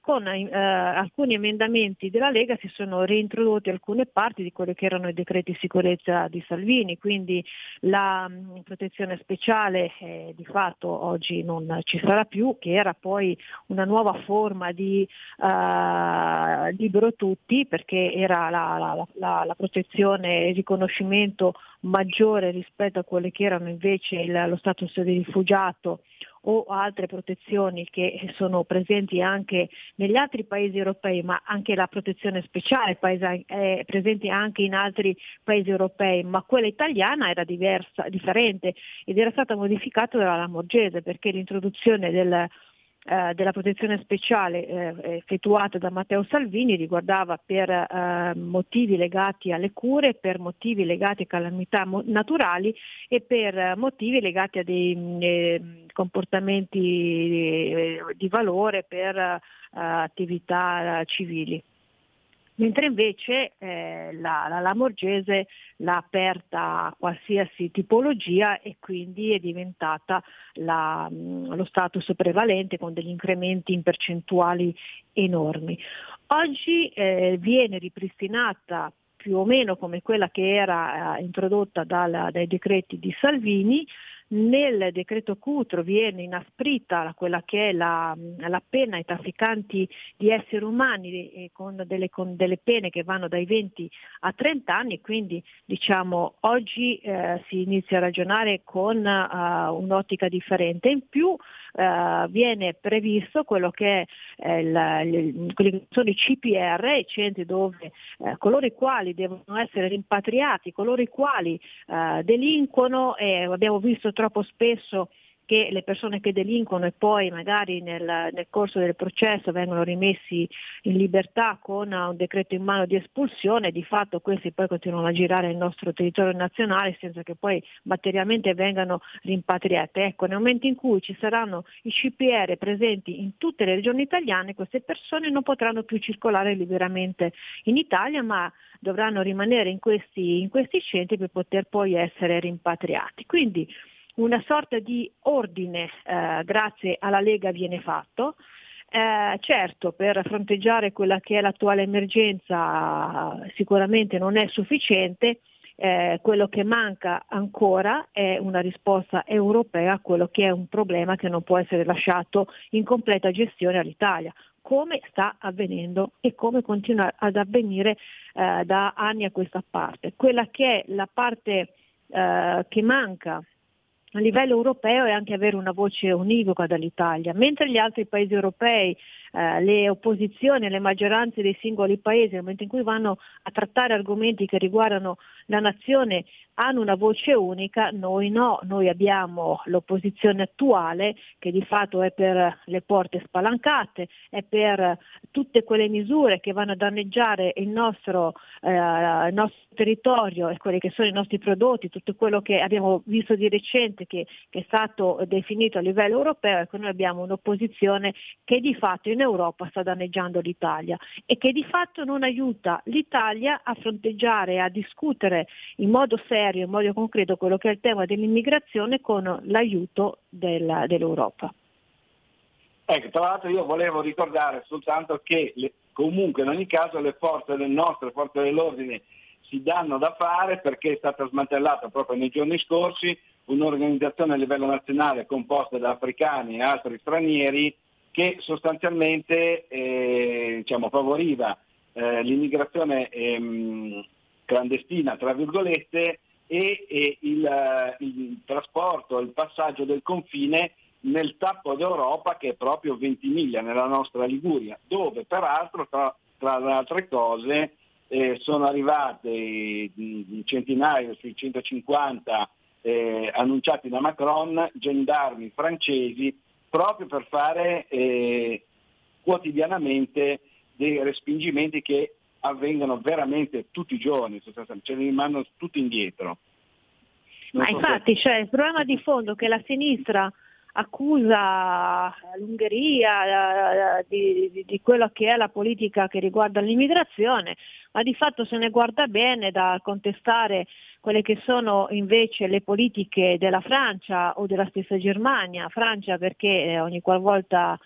con eh, alcuni emendamenti della Lega si sono reintrodotte alcune parti di quelli che erano i decreti sicurezza di Salvini, quindi la mh, mm, protezione speciale eh, di fatto oggi non ci sarà più, che era poi una nuova forma di eh, libero tutti perché era la, la, la, la protezione e il riconoscimento maggiore rispetto a quelle che erano invece il, lo status di rifugiato o altre protezioni che sono presenti anche negli altri paesi europei, ma anche la protezione speciale è presente anche in altri paesi europei, ma quella italiana era diversa, differente ed era stata modificata dalla Lamorgese perché l'introduzione del eh, della protezione speciale eh, effettuata da Matteo Salvini riguardava per eh, motivi legati alle cure, per motivi legati a calamità mo- naturali e per eh, motivi legati a dei mm, eh, comportamenti di valore per attività civili mentre invece eh, la, la Lamorgese l'ha aperta a qualsiasi tipologia e quindi è diventata la, mm, lo status prevalente con degli incrementi in percentuali enormi. Oggi eh, viene ripristinata più o meno come quella che era eh, introdotta dal, dai decreti di Salvini, nel decreto Cutro viene inasprita quella che è la, la pena ai trafficanti di esseri umani eh, con, delle, con, delle, pene che vanno dai 20 a 30 anni, quindi diciamo oggi eh, si inizia a ragionare con uh, un'ottica differente. In più uh, viene previsto quello che, è, il, quelli che sono i CPR, i centri dove eh, coloro i quali devono essere rimpatriati, coloro i quali eh, delinquono e abbiamo visto troppo spesso che le persone che delinquono e poi magari nel, nel, corso del processo vengono rimessi in libertà con un decreto in mano di espulsione, di fatto questi poi continuano a girare nel nostro territorio nazionale senza che poi materialmente vengano rimpatriate. Ecco, nel momento in cui ci saranno i CPR presenti in tutte le regioni italiane, queste persone non potranno più circolare liberamente in Italia, ma dovranno rimanere in questi, in questi centri per poter poi essere rimpatriati. Quindi una sorta di ordine eh, grazie alla Lega viene fatto. Eh, certo, per fronteggiare quella che è l'attuale emergenza sicuramente non è sufficiente eh, quello che manca ancora è una risposta europea a quello che è un problema che non può essere lasciato in completa gestione all'Italia come sta avvenendo e come continua ad avvenire eh, da anni a questa parte. Quella che è la parte eh, che manca a livello europeo è anche avere una voce univoca dall'Italia, mentre gli altri paesi europei, eh, le opposizioni, le maggioranze dei singoli paesi, nel momento in cui vanno a trattare argomenti che riguardano la nazione, hanno una voce unica, noi no, noi abbiamo l'opposizione attuale che di fatto è per le porte spalancate, è per tutte quelle misure che vanno a danneggiare il nostro, eh, il nostro territorio e quelli che sono i nostri prodotti, tutto quello che abbiamo visto di recente che, che, è stato definito a livello europeo, ecco noi abbiamo un'opposizione che di fatto in sta danneggiando l'Italia e che di fatto non aiuta l'Italia a fronteggiare, a discutere in modo serio, in modo concreto quello che è il tema dell'immigrazione con l'aiuto del, dell'Europa. Ecco, tra l'altro io volevo ricordare soltanto che le, comunque in ogni caso le forze del nostro, le forze dell'ordine si danno da fare perché è stata smantellata proprio nei giorni scorsi un'organizzazione a livello nazionale composta da africani e altri stranieri che sostanzialmente eh, diciamo, favoriva eh, l'immigrazione ehm, clandestina, tra virgolette, e, e il, il, trasporto, il passaggio del confine nel tappo d'Europa che è proprio Ventimiglia, nella nostra Liguria, dove peraltro tra, tra le altre cose eh, sono arrivate un centinaio sui 150 eh, annunciati da Macron gendarmi francesi proprio per fare eh, quotidianamente dei respingimenti che avvengono veramente tutti i giorni, ce li rimandano tutti indietro. Non Ma so infatti se... cioè, il problema di fondo che la sinistra accusa l'Ungheria di, di, di, quello che è la politica che riguarda l'immigrazione, ma di fatto se ne guarda bene da contestare quelle che sono invece le politiche della Francia o della stessa Germania, Francia perché ogni qualvolta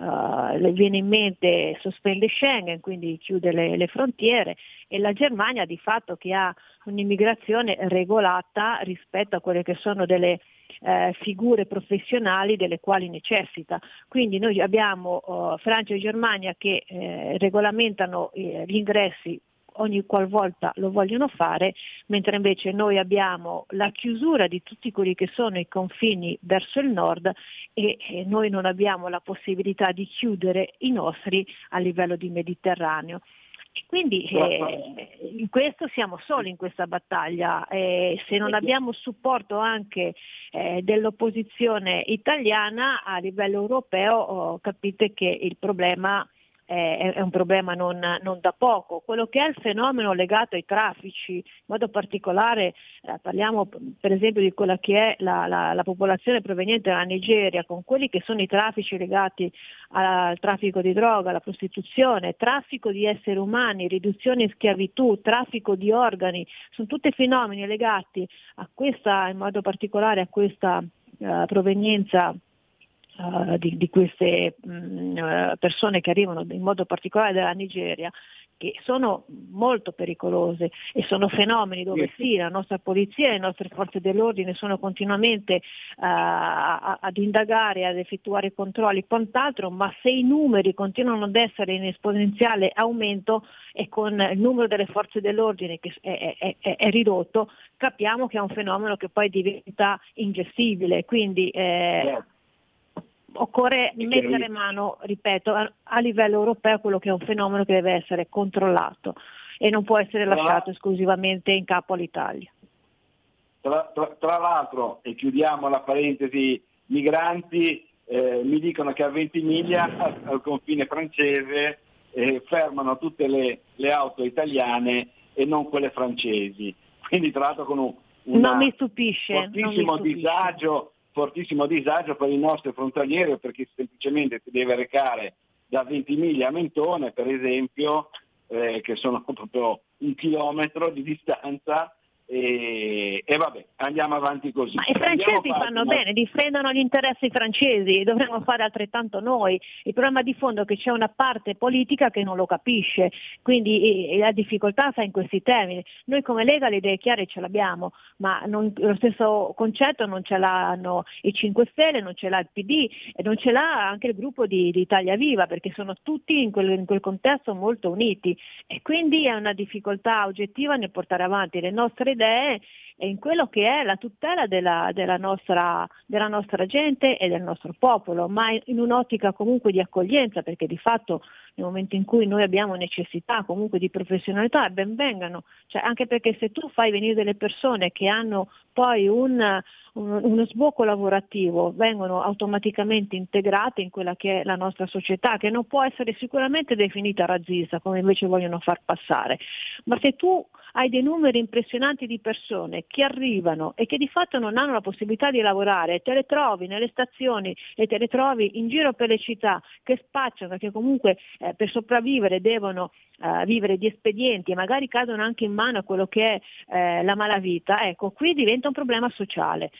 Uh, le viene in mente sospende Schengen, quindi chiude le, le, frontiere e la Germania di fatto che ha un'immigrazione regolata rispetto a quelle che sono delle eh, figure professionali delle quali necessita. Quindi noi abbiamo uh, Francia e Germania che eh, regolamentano eh, gli ingressi ogni qualvolta lo vogliono fare, mentre invece noi abbiamo la chiusura di tutti quelli che sono i confini verso il nord e, e noi non abbiamo la possibilità di chiudere i nostri a livello di Mediterraneo. Quindi eh, in questo siamo soli in questa battaglia, eh, se non abbiamo supporto anche eh, dell'opposizione italiana a livello europeo oh, capite che il problema è, è un problema non, non, da poco. Quello che è il fenomeno legato ai traffici, in modo particolare eh, parliamo per esempio di quella che è la, la, la, popolazione proveniente dalla Nigeria, con quelli che sono i traffici legati al traffico di droga, alla prostituzione, traffico di esseri umani, riduzione in schiavitù, traffico di organi, sono tutti fenomeni legati a questa, in modo particolare a questa uh, provenienza uh, di, di, queste mh, mm, eh, persone che arrivano in modo particolare dalla Nigeria, che sono molto pericolose e sono fenomeni dove sì, la nostra polizia e le nostre forze dell'ordine sono continuamente uh, ad indagare, ad effettuare controlli e quant'altro, ma se i numeri continuano ad essere in esponenziale aumento e con il numero delle forze dell'ordine che è, è, è, è ridotto, capiamo che è un fenomeno che poi diventa ingestibile. Quindi, eh, certo occorre mettere mano, ripeto, a, a, livello europeo quello che è un fenomeno che deve essere controllato e non può essere lasciato esclusivamente in capo all'Italia. Tra, tra, tra l'altro, e chiudiamo la parentesi migranti, eh, mi dicono che a Ventimiglia, al, al confine francese, eh, fermano tutte le, le, auto italiane e non quelle francesi. Quindi tra l'altro con un non mi stupisce, fortissimo non mi stupisce. disagio fortissimo disagio per il nostro frontaliere perché semplicemente si deve recare da Ventimiglia a Mentone, per esempio, eh, che sono proprio un chilometro di distanza, e, e vabbè, andiamo avanti così. Ma i francesi fanno bene, difendono gli interessi francesi, dovremmo fare altrettanto noi. Il problema di fondo è che c'è una parte politica che non lo capisce, quindi la difficoltà sta in questi termini. Noi come Lega le idee chiare ce l'abbiamo, ma non, lo stesso concetto non ce l'hanno i 5 Stelle, non ce l'ha il PD e non ce l'ha anche il gruppo di, di Italia Viva, perché sono tutti in quel, in quel contesto molto uniti e quindi è una difficoltà oggettiva nel portare avanti le nostre idee in quello che è la tutela della, della, nostra, della, nostra, gente e del nostro popolo, ma in un'ottica comunque di accoglienza, perché di fatto nel momento in cui noi abbiamo necessità comunque di professionalità, ben vengano, cioè, anche perché se tu fai venire delle persone che hanno poi un, un, uno sbocco lavorativo, vengono automaticamente integrate in quella che è la nostra società, che non può essere sicuramente definita razzista, come invece vogliono far passare, ma se tu hai dei numeri impressionanti di persone che arrivano e che di fatto non hanno la possibilità di lavorare, te le trovi nelle stazioni e te le trovi in giro per le città che spacciano, che comunque eh, per sopravvivere devono eh, vivere di espedienti e magari cadono anche in mano a quello che è eh, la malavita, ecco, qui diventa un problema sociale.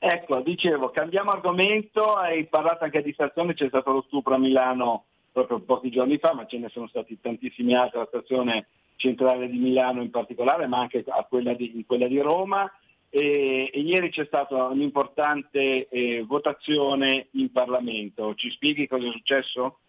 Ecco, dicevo, cambiamo argomento, hai parlato anche di stazione, c'è stato lo stupro a Milano proprio pochi giorni fa, ma ce ne sono stati tantissimi altri alla stazione centrale di Milano in particolare, ma anche a quella di, quella di Roma. E, e, ieri c'è stata un'importante eh, votazione in Parlamento. Ci spieghi cosa è successo?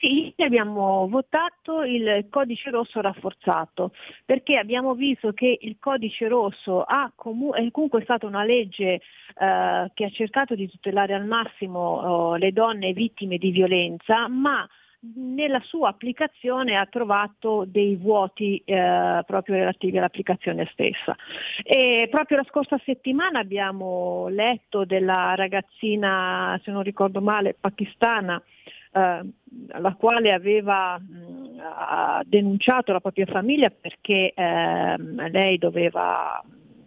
Sì, abbiamo votato il codice rosso rafforzato perché abbiamo visto che il codice rosso ha comu- è comunque stata una legge eh, che ha cercato di tutelare al massimo oh, le donne vittime di violenza, ma nella sua applicazione ha trovato dei vuoti eh, proprio relativi all'applicazione stessa. E proprio la scorsa settimana abbiamo letto della ragazzina, se non ricordo male, pakistana, eh, la quale aveva mh, denunciato la propria famiglia perché eh, lei doveva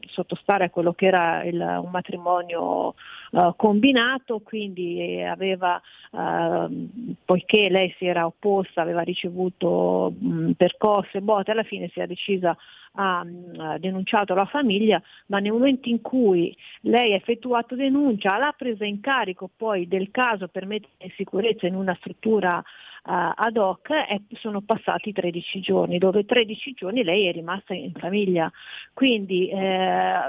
sottostare a quello che era il, un matrimonio uh, combinato, quindi aveva, uh, poiché lei si era opposta, aveva ricevuto mh, percosse, botte, alla fine si è decisa ha denunciato la famiglia, ma nel momento in cui lei ha effettuato denuncia, l'ha presa in carico poi del caso per mettere in sicurezza in una struttura uh, ad hoc, e sono passati 13 giorni, dove 13 giorni lei è rimasta in famiglia. Quindi eh,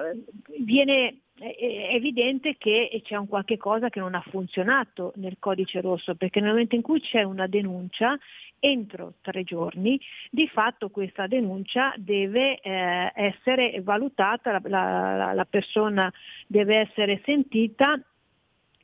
viene è evidente che c'è un qualche cosa che non ha funzionato nel codice rosso, perché nel momento in cui c'è una denuncia, entro tre giorni, di fatto questa denuncia deve eh, essere valutata, la, la, la persona deve essere sentita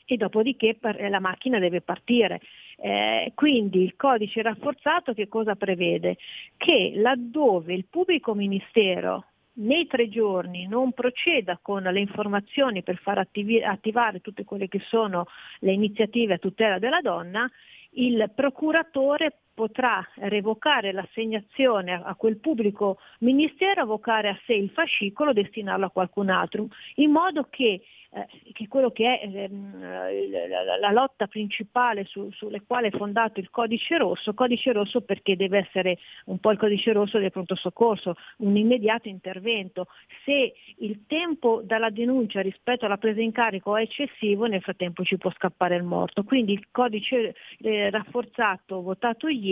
e dopodiché la macchina deve partire. Eh, quindi il codice rafforzato che cosa prevede? Che laddove il pubblico ministero nei tre giorni non proceda con le informazioni per far attivi- attivare tutte quelle che sono le iniziative a tutela della donna, il procuratore potrà revocare l'assegnazione a quel pubblico ministero, avocare a sé il fascicolo, destinarlo a qualcun altro, in modo che eh, che quello che è ehm, la, la, lotta principale su, sulle quali è fondato il codice rosso, codice rosso perché deve essere un po' il codice rosso del pronto soccorso, un immediato intervento. Se il tempo dalla denuncia rispetto alla presa in carico è eccessivo, nel frattempo ci può scappare il morto. Quindi il codice eh, rafforzato votato ieri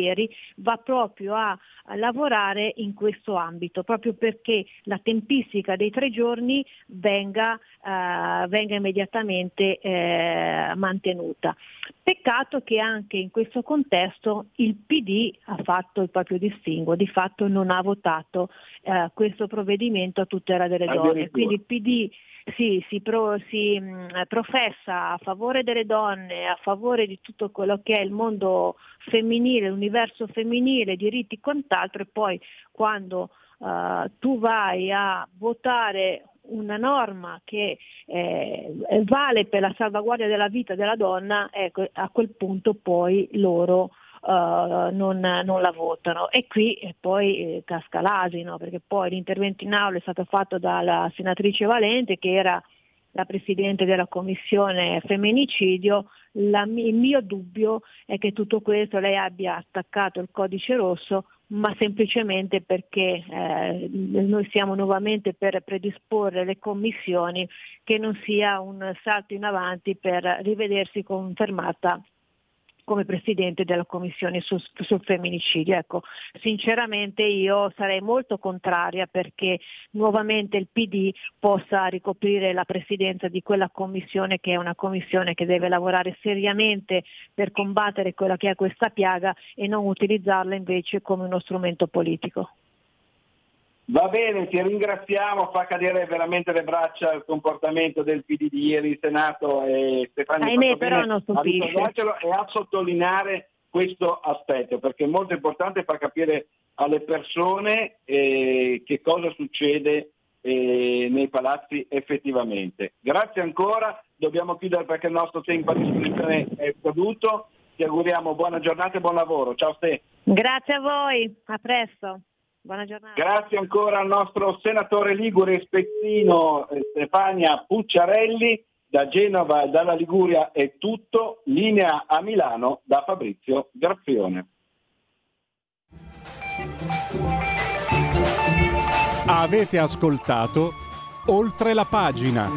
va proprio a, a lavorare in questo ambito, proprio perché la tempistica dei tre giorni venga eh, venga immediatamente eh, mantenuta. Peccato che anche in questo contesto il PD ha fatto il proprio distinguo, di fatto non ha votato eh, questo provvedimento a tutela delle donne. Quindi il PD si, si, pro, si mh, mm, professa a favore delle donne, a favore di tutto quello che è il mondo femminile, l'universo femminile, diritti e quant'altro e poi quando uh, tu vai a votare una norma che eh, vale per la salvaguardia della vita della donna, ecco, a quel punto poi loro non, non, la votano. E qui eh, poi eh, casca l'asino perché poi l'intervento in aula è stato fatto dalla senatrice Valente che era la Presidente della Commissione Femminicidio, la, il mio dubbio è che tutto questo lei abbia attaccato il codice rosso ma semplicemente perché eh, noi siamo nuovamente per predisporre le commissioni che non sia un salto in avanti per rivedersi confermata come presidente della commissione sul, sul, femminicidio. Ecco, sinceramente io sarei molto contraria perché nuovamente il PD possa ricoprire la presidenza di quella commissione che è una commissione che deve lavorare seriamente per combattere quella che è questa piaga e non utilizzarla invece come uno strumento politico. Va bene, ti ringraziamo, fa cadere veramente le braccia il comportamento del PD di ieri in Senato e Stefano Ahimè, però non stupisce. e a sottolineare questo aspetto, perché è molto importante far capire alle persone eh, che cosa succede eh, nei palazzi effettivamente. Grazie ancora, dobbiamo chiudere perché il nostro tempo a disposizione è scaduto. Ti auguriamo buona giornata e buon lavoro. Ciao Ste. Grazie a voi, a presto. Buona giornata. Grazie ancora al nostro senatore Ligure Spezzino eh, Stefania Pucciarelli. Da Genova e dalla Liguria è tutto. Linea a Milano da Fabrizio Graffione. Avete ascoltato oltre la pagina.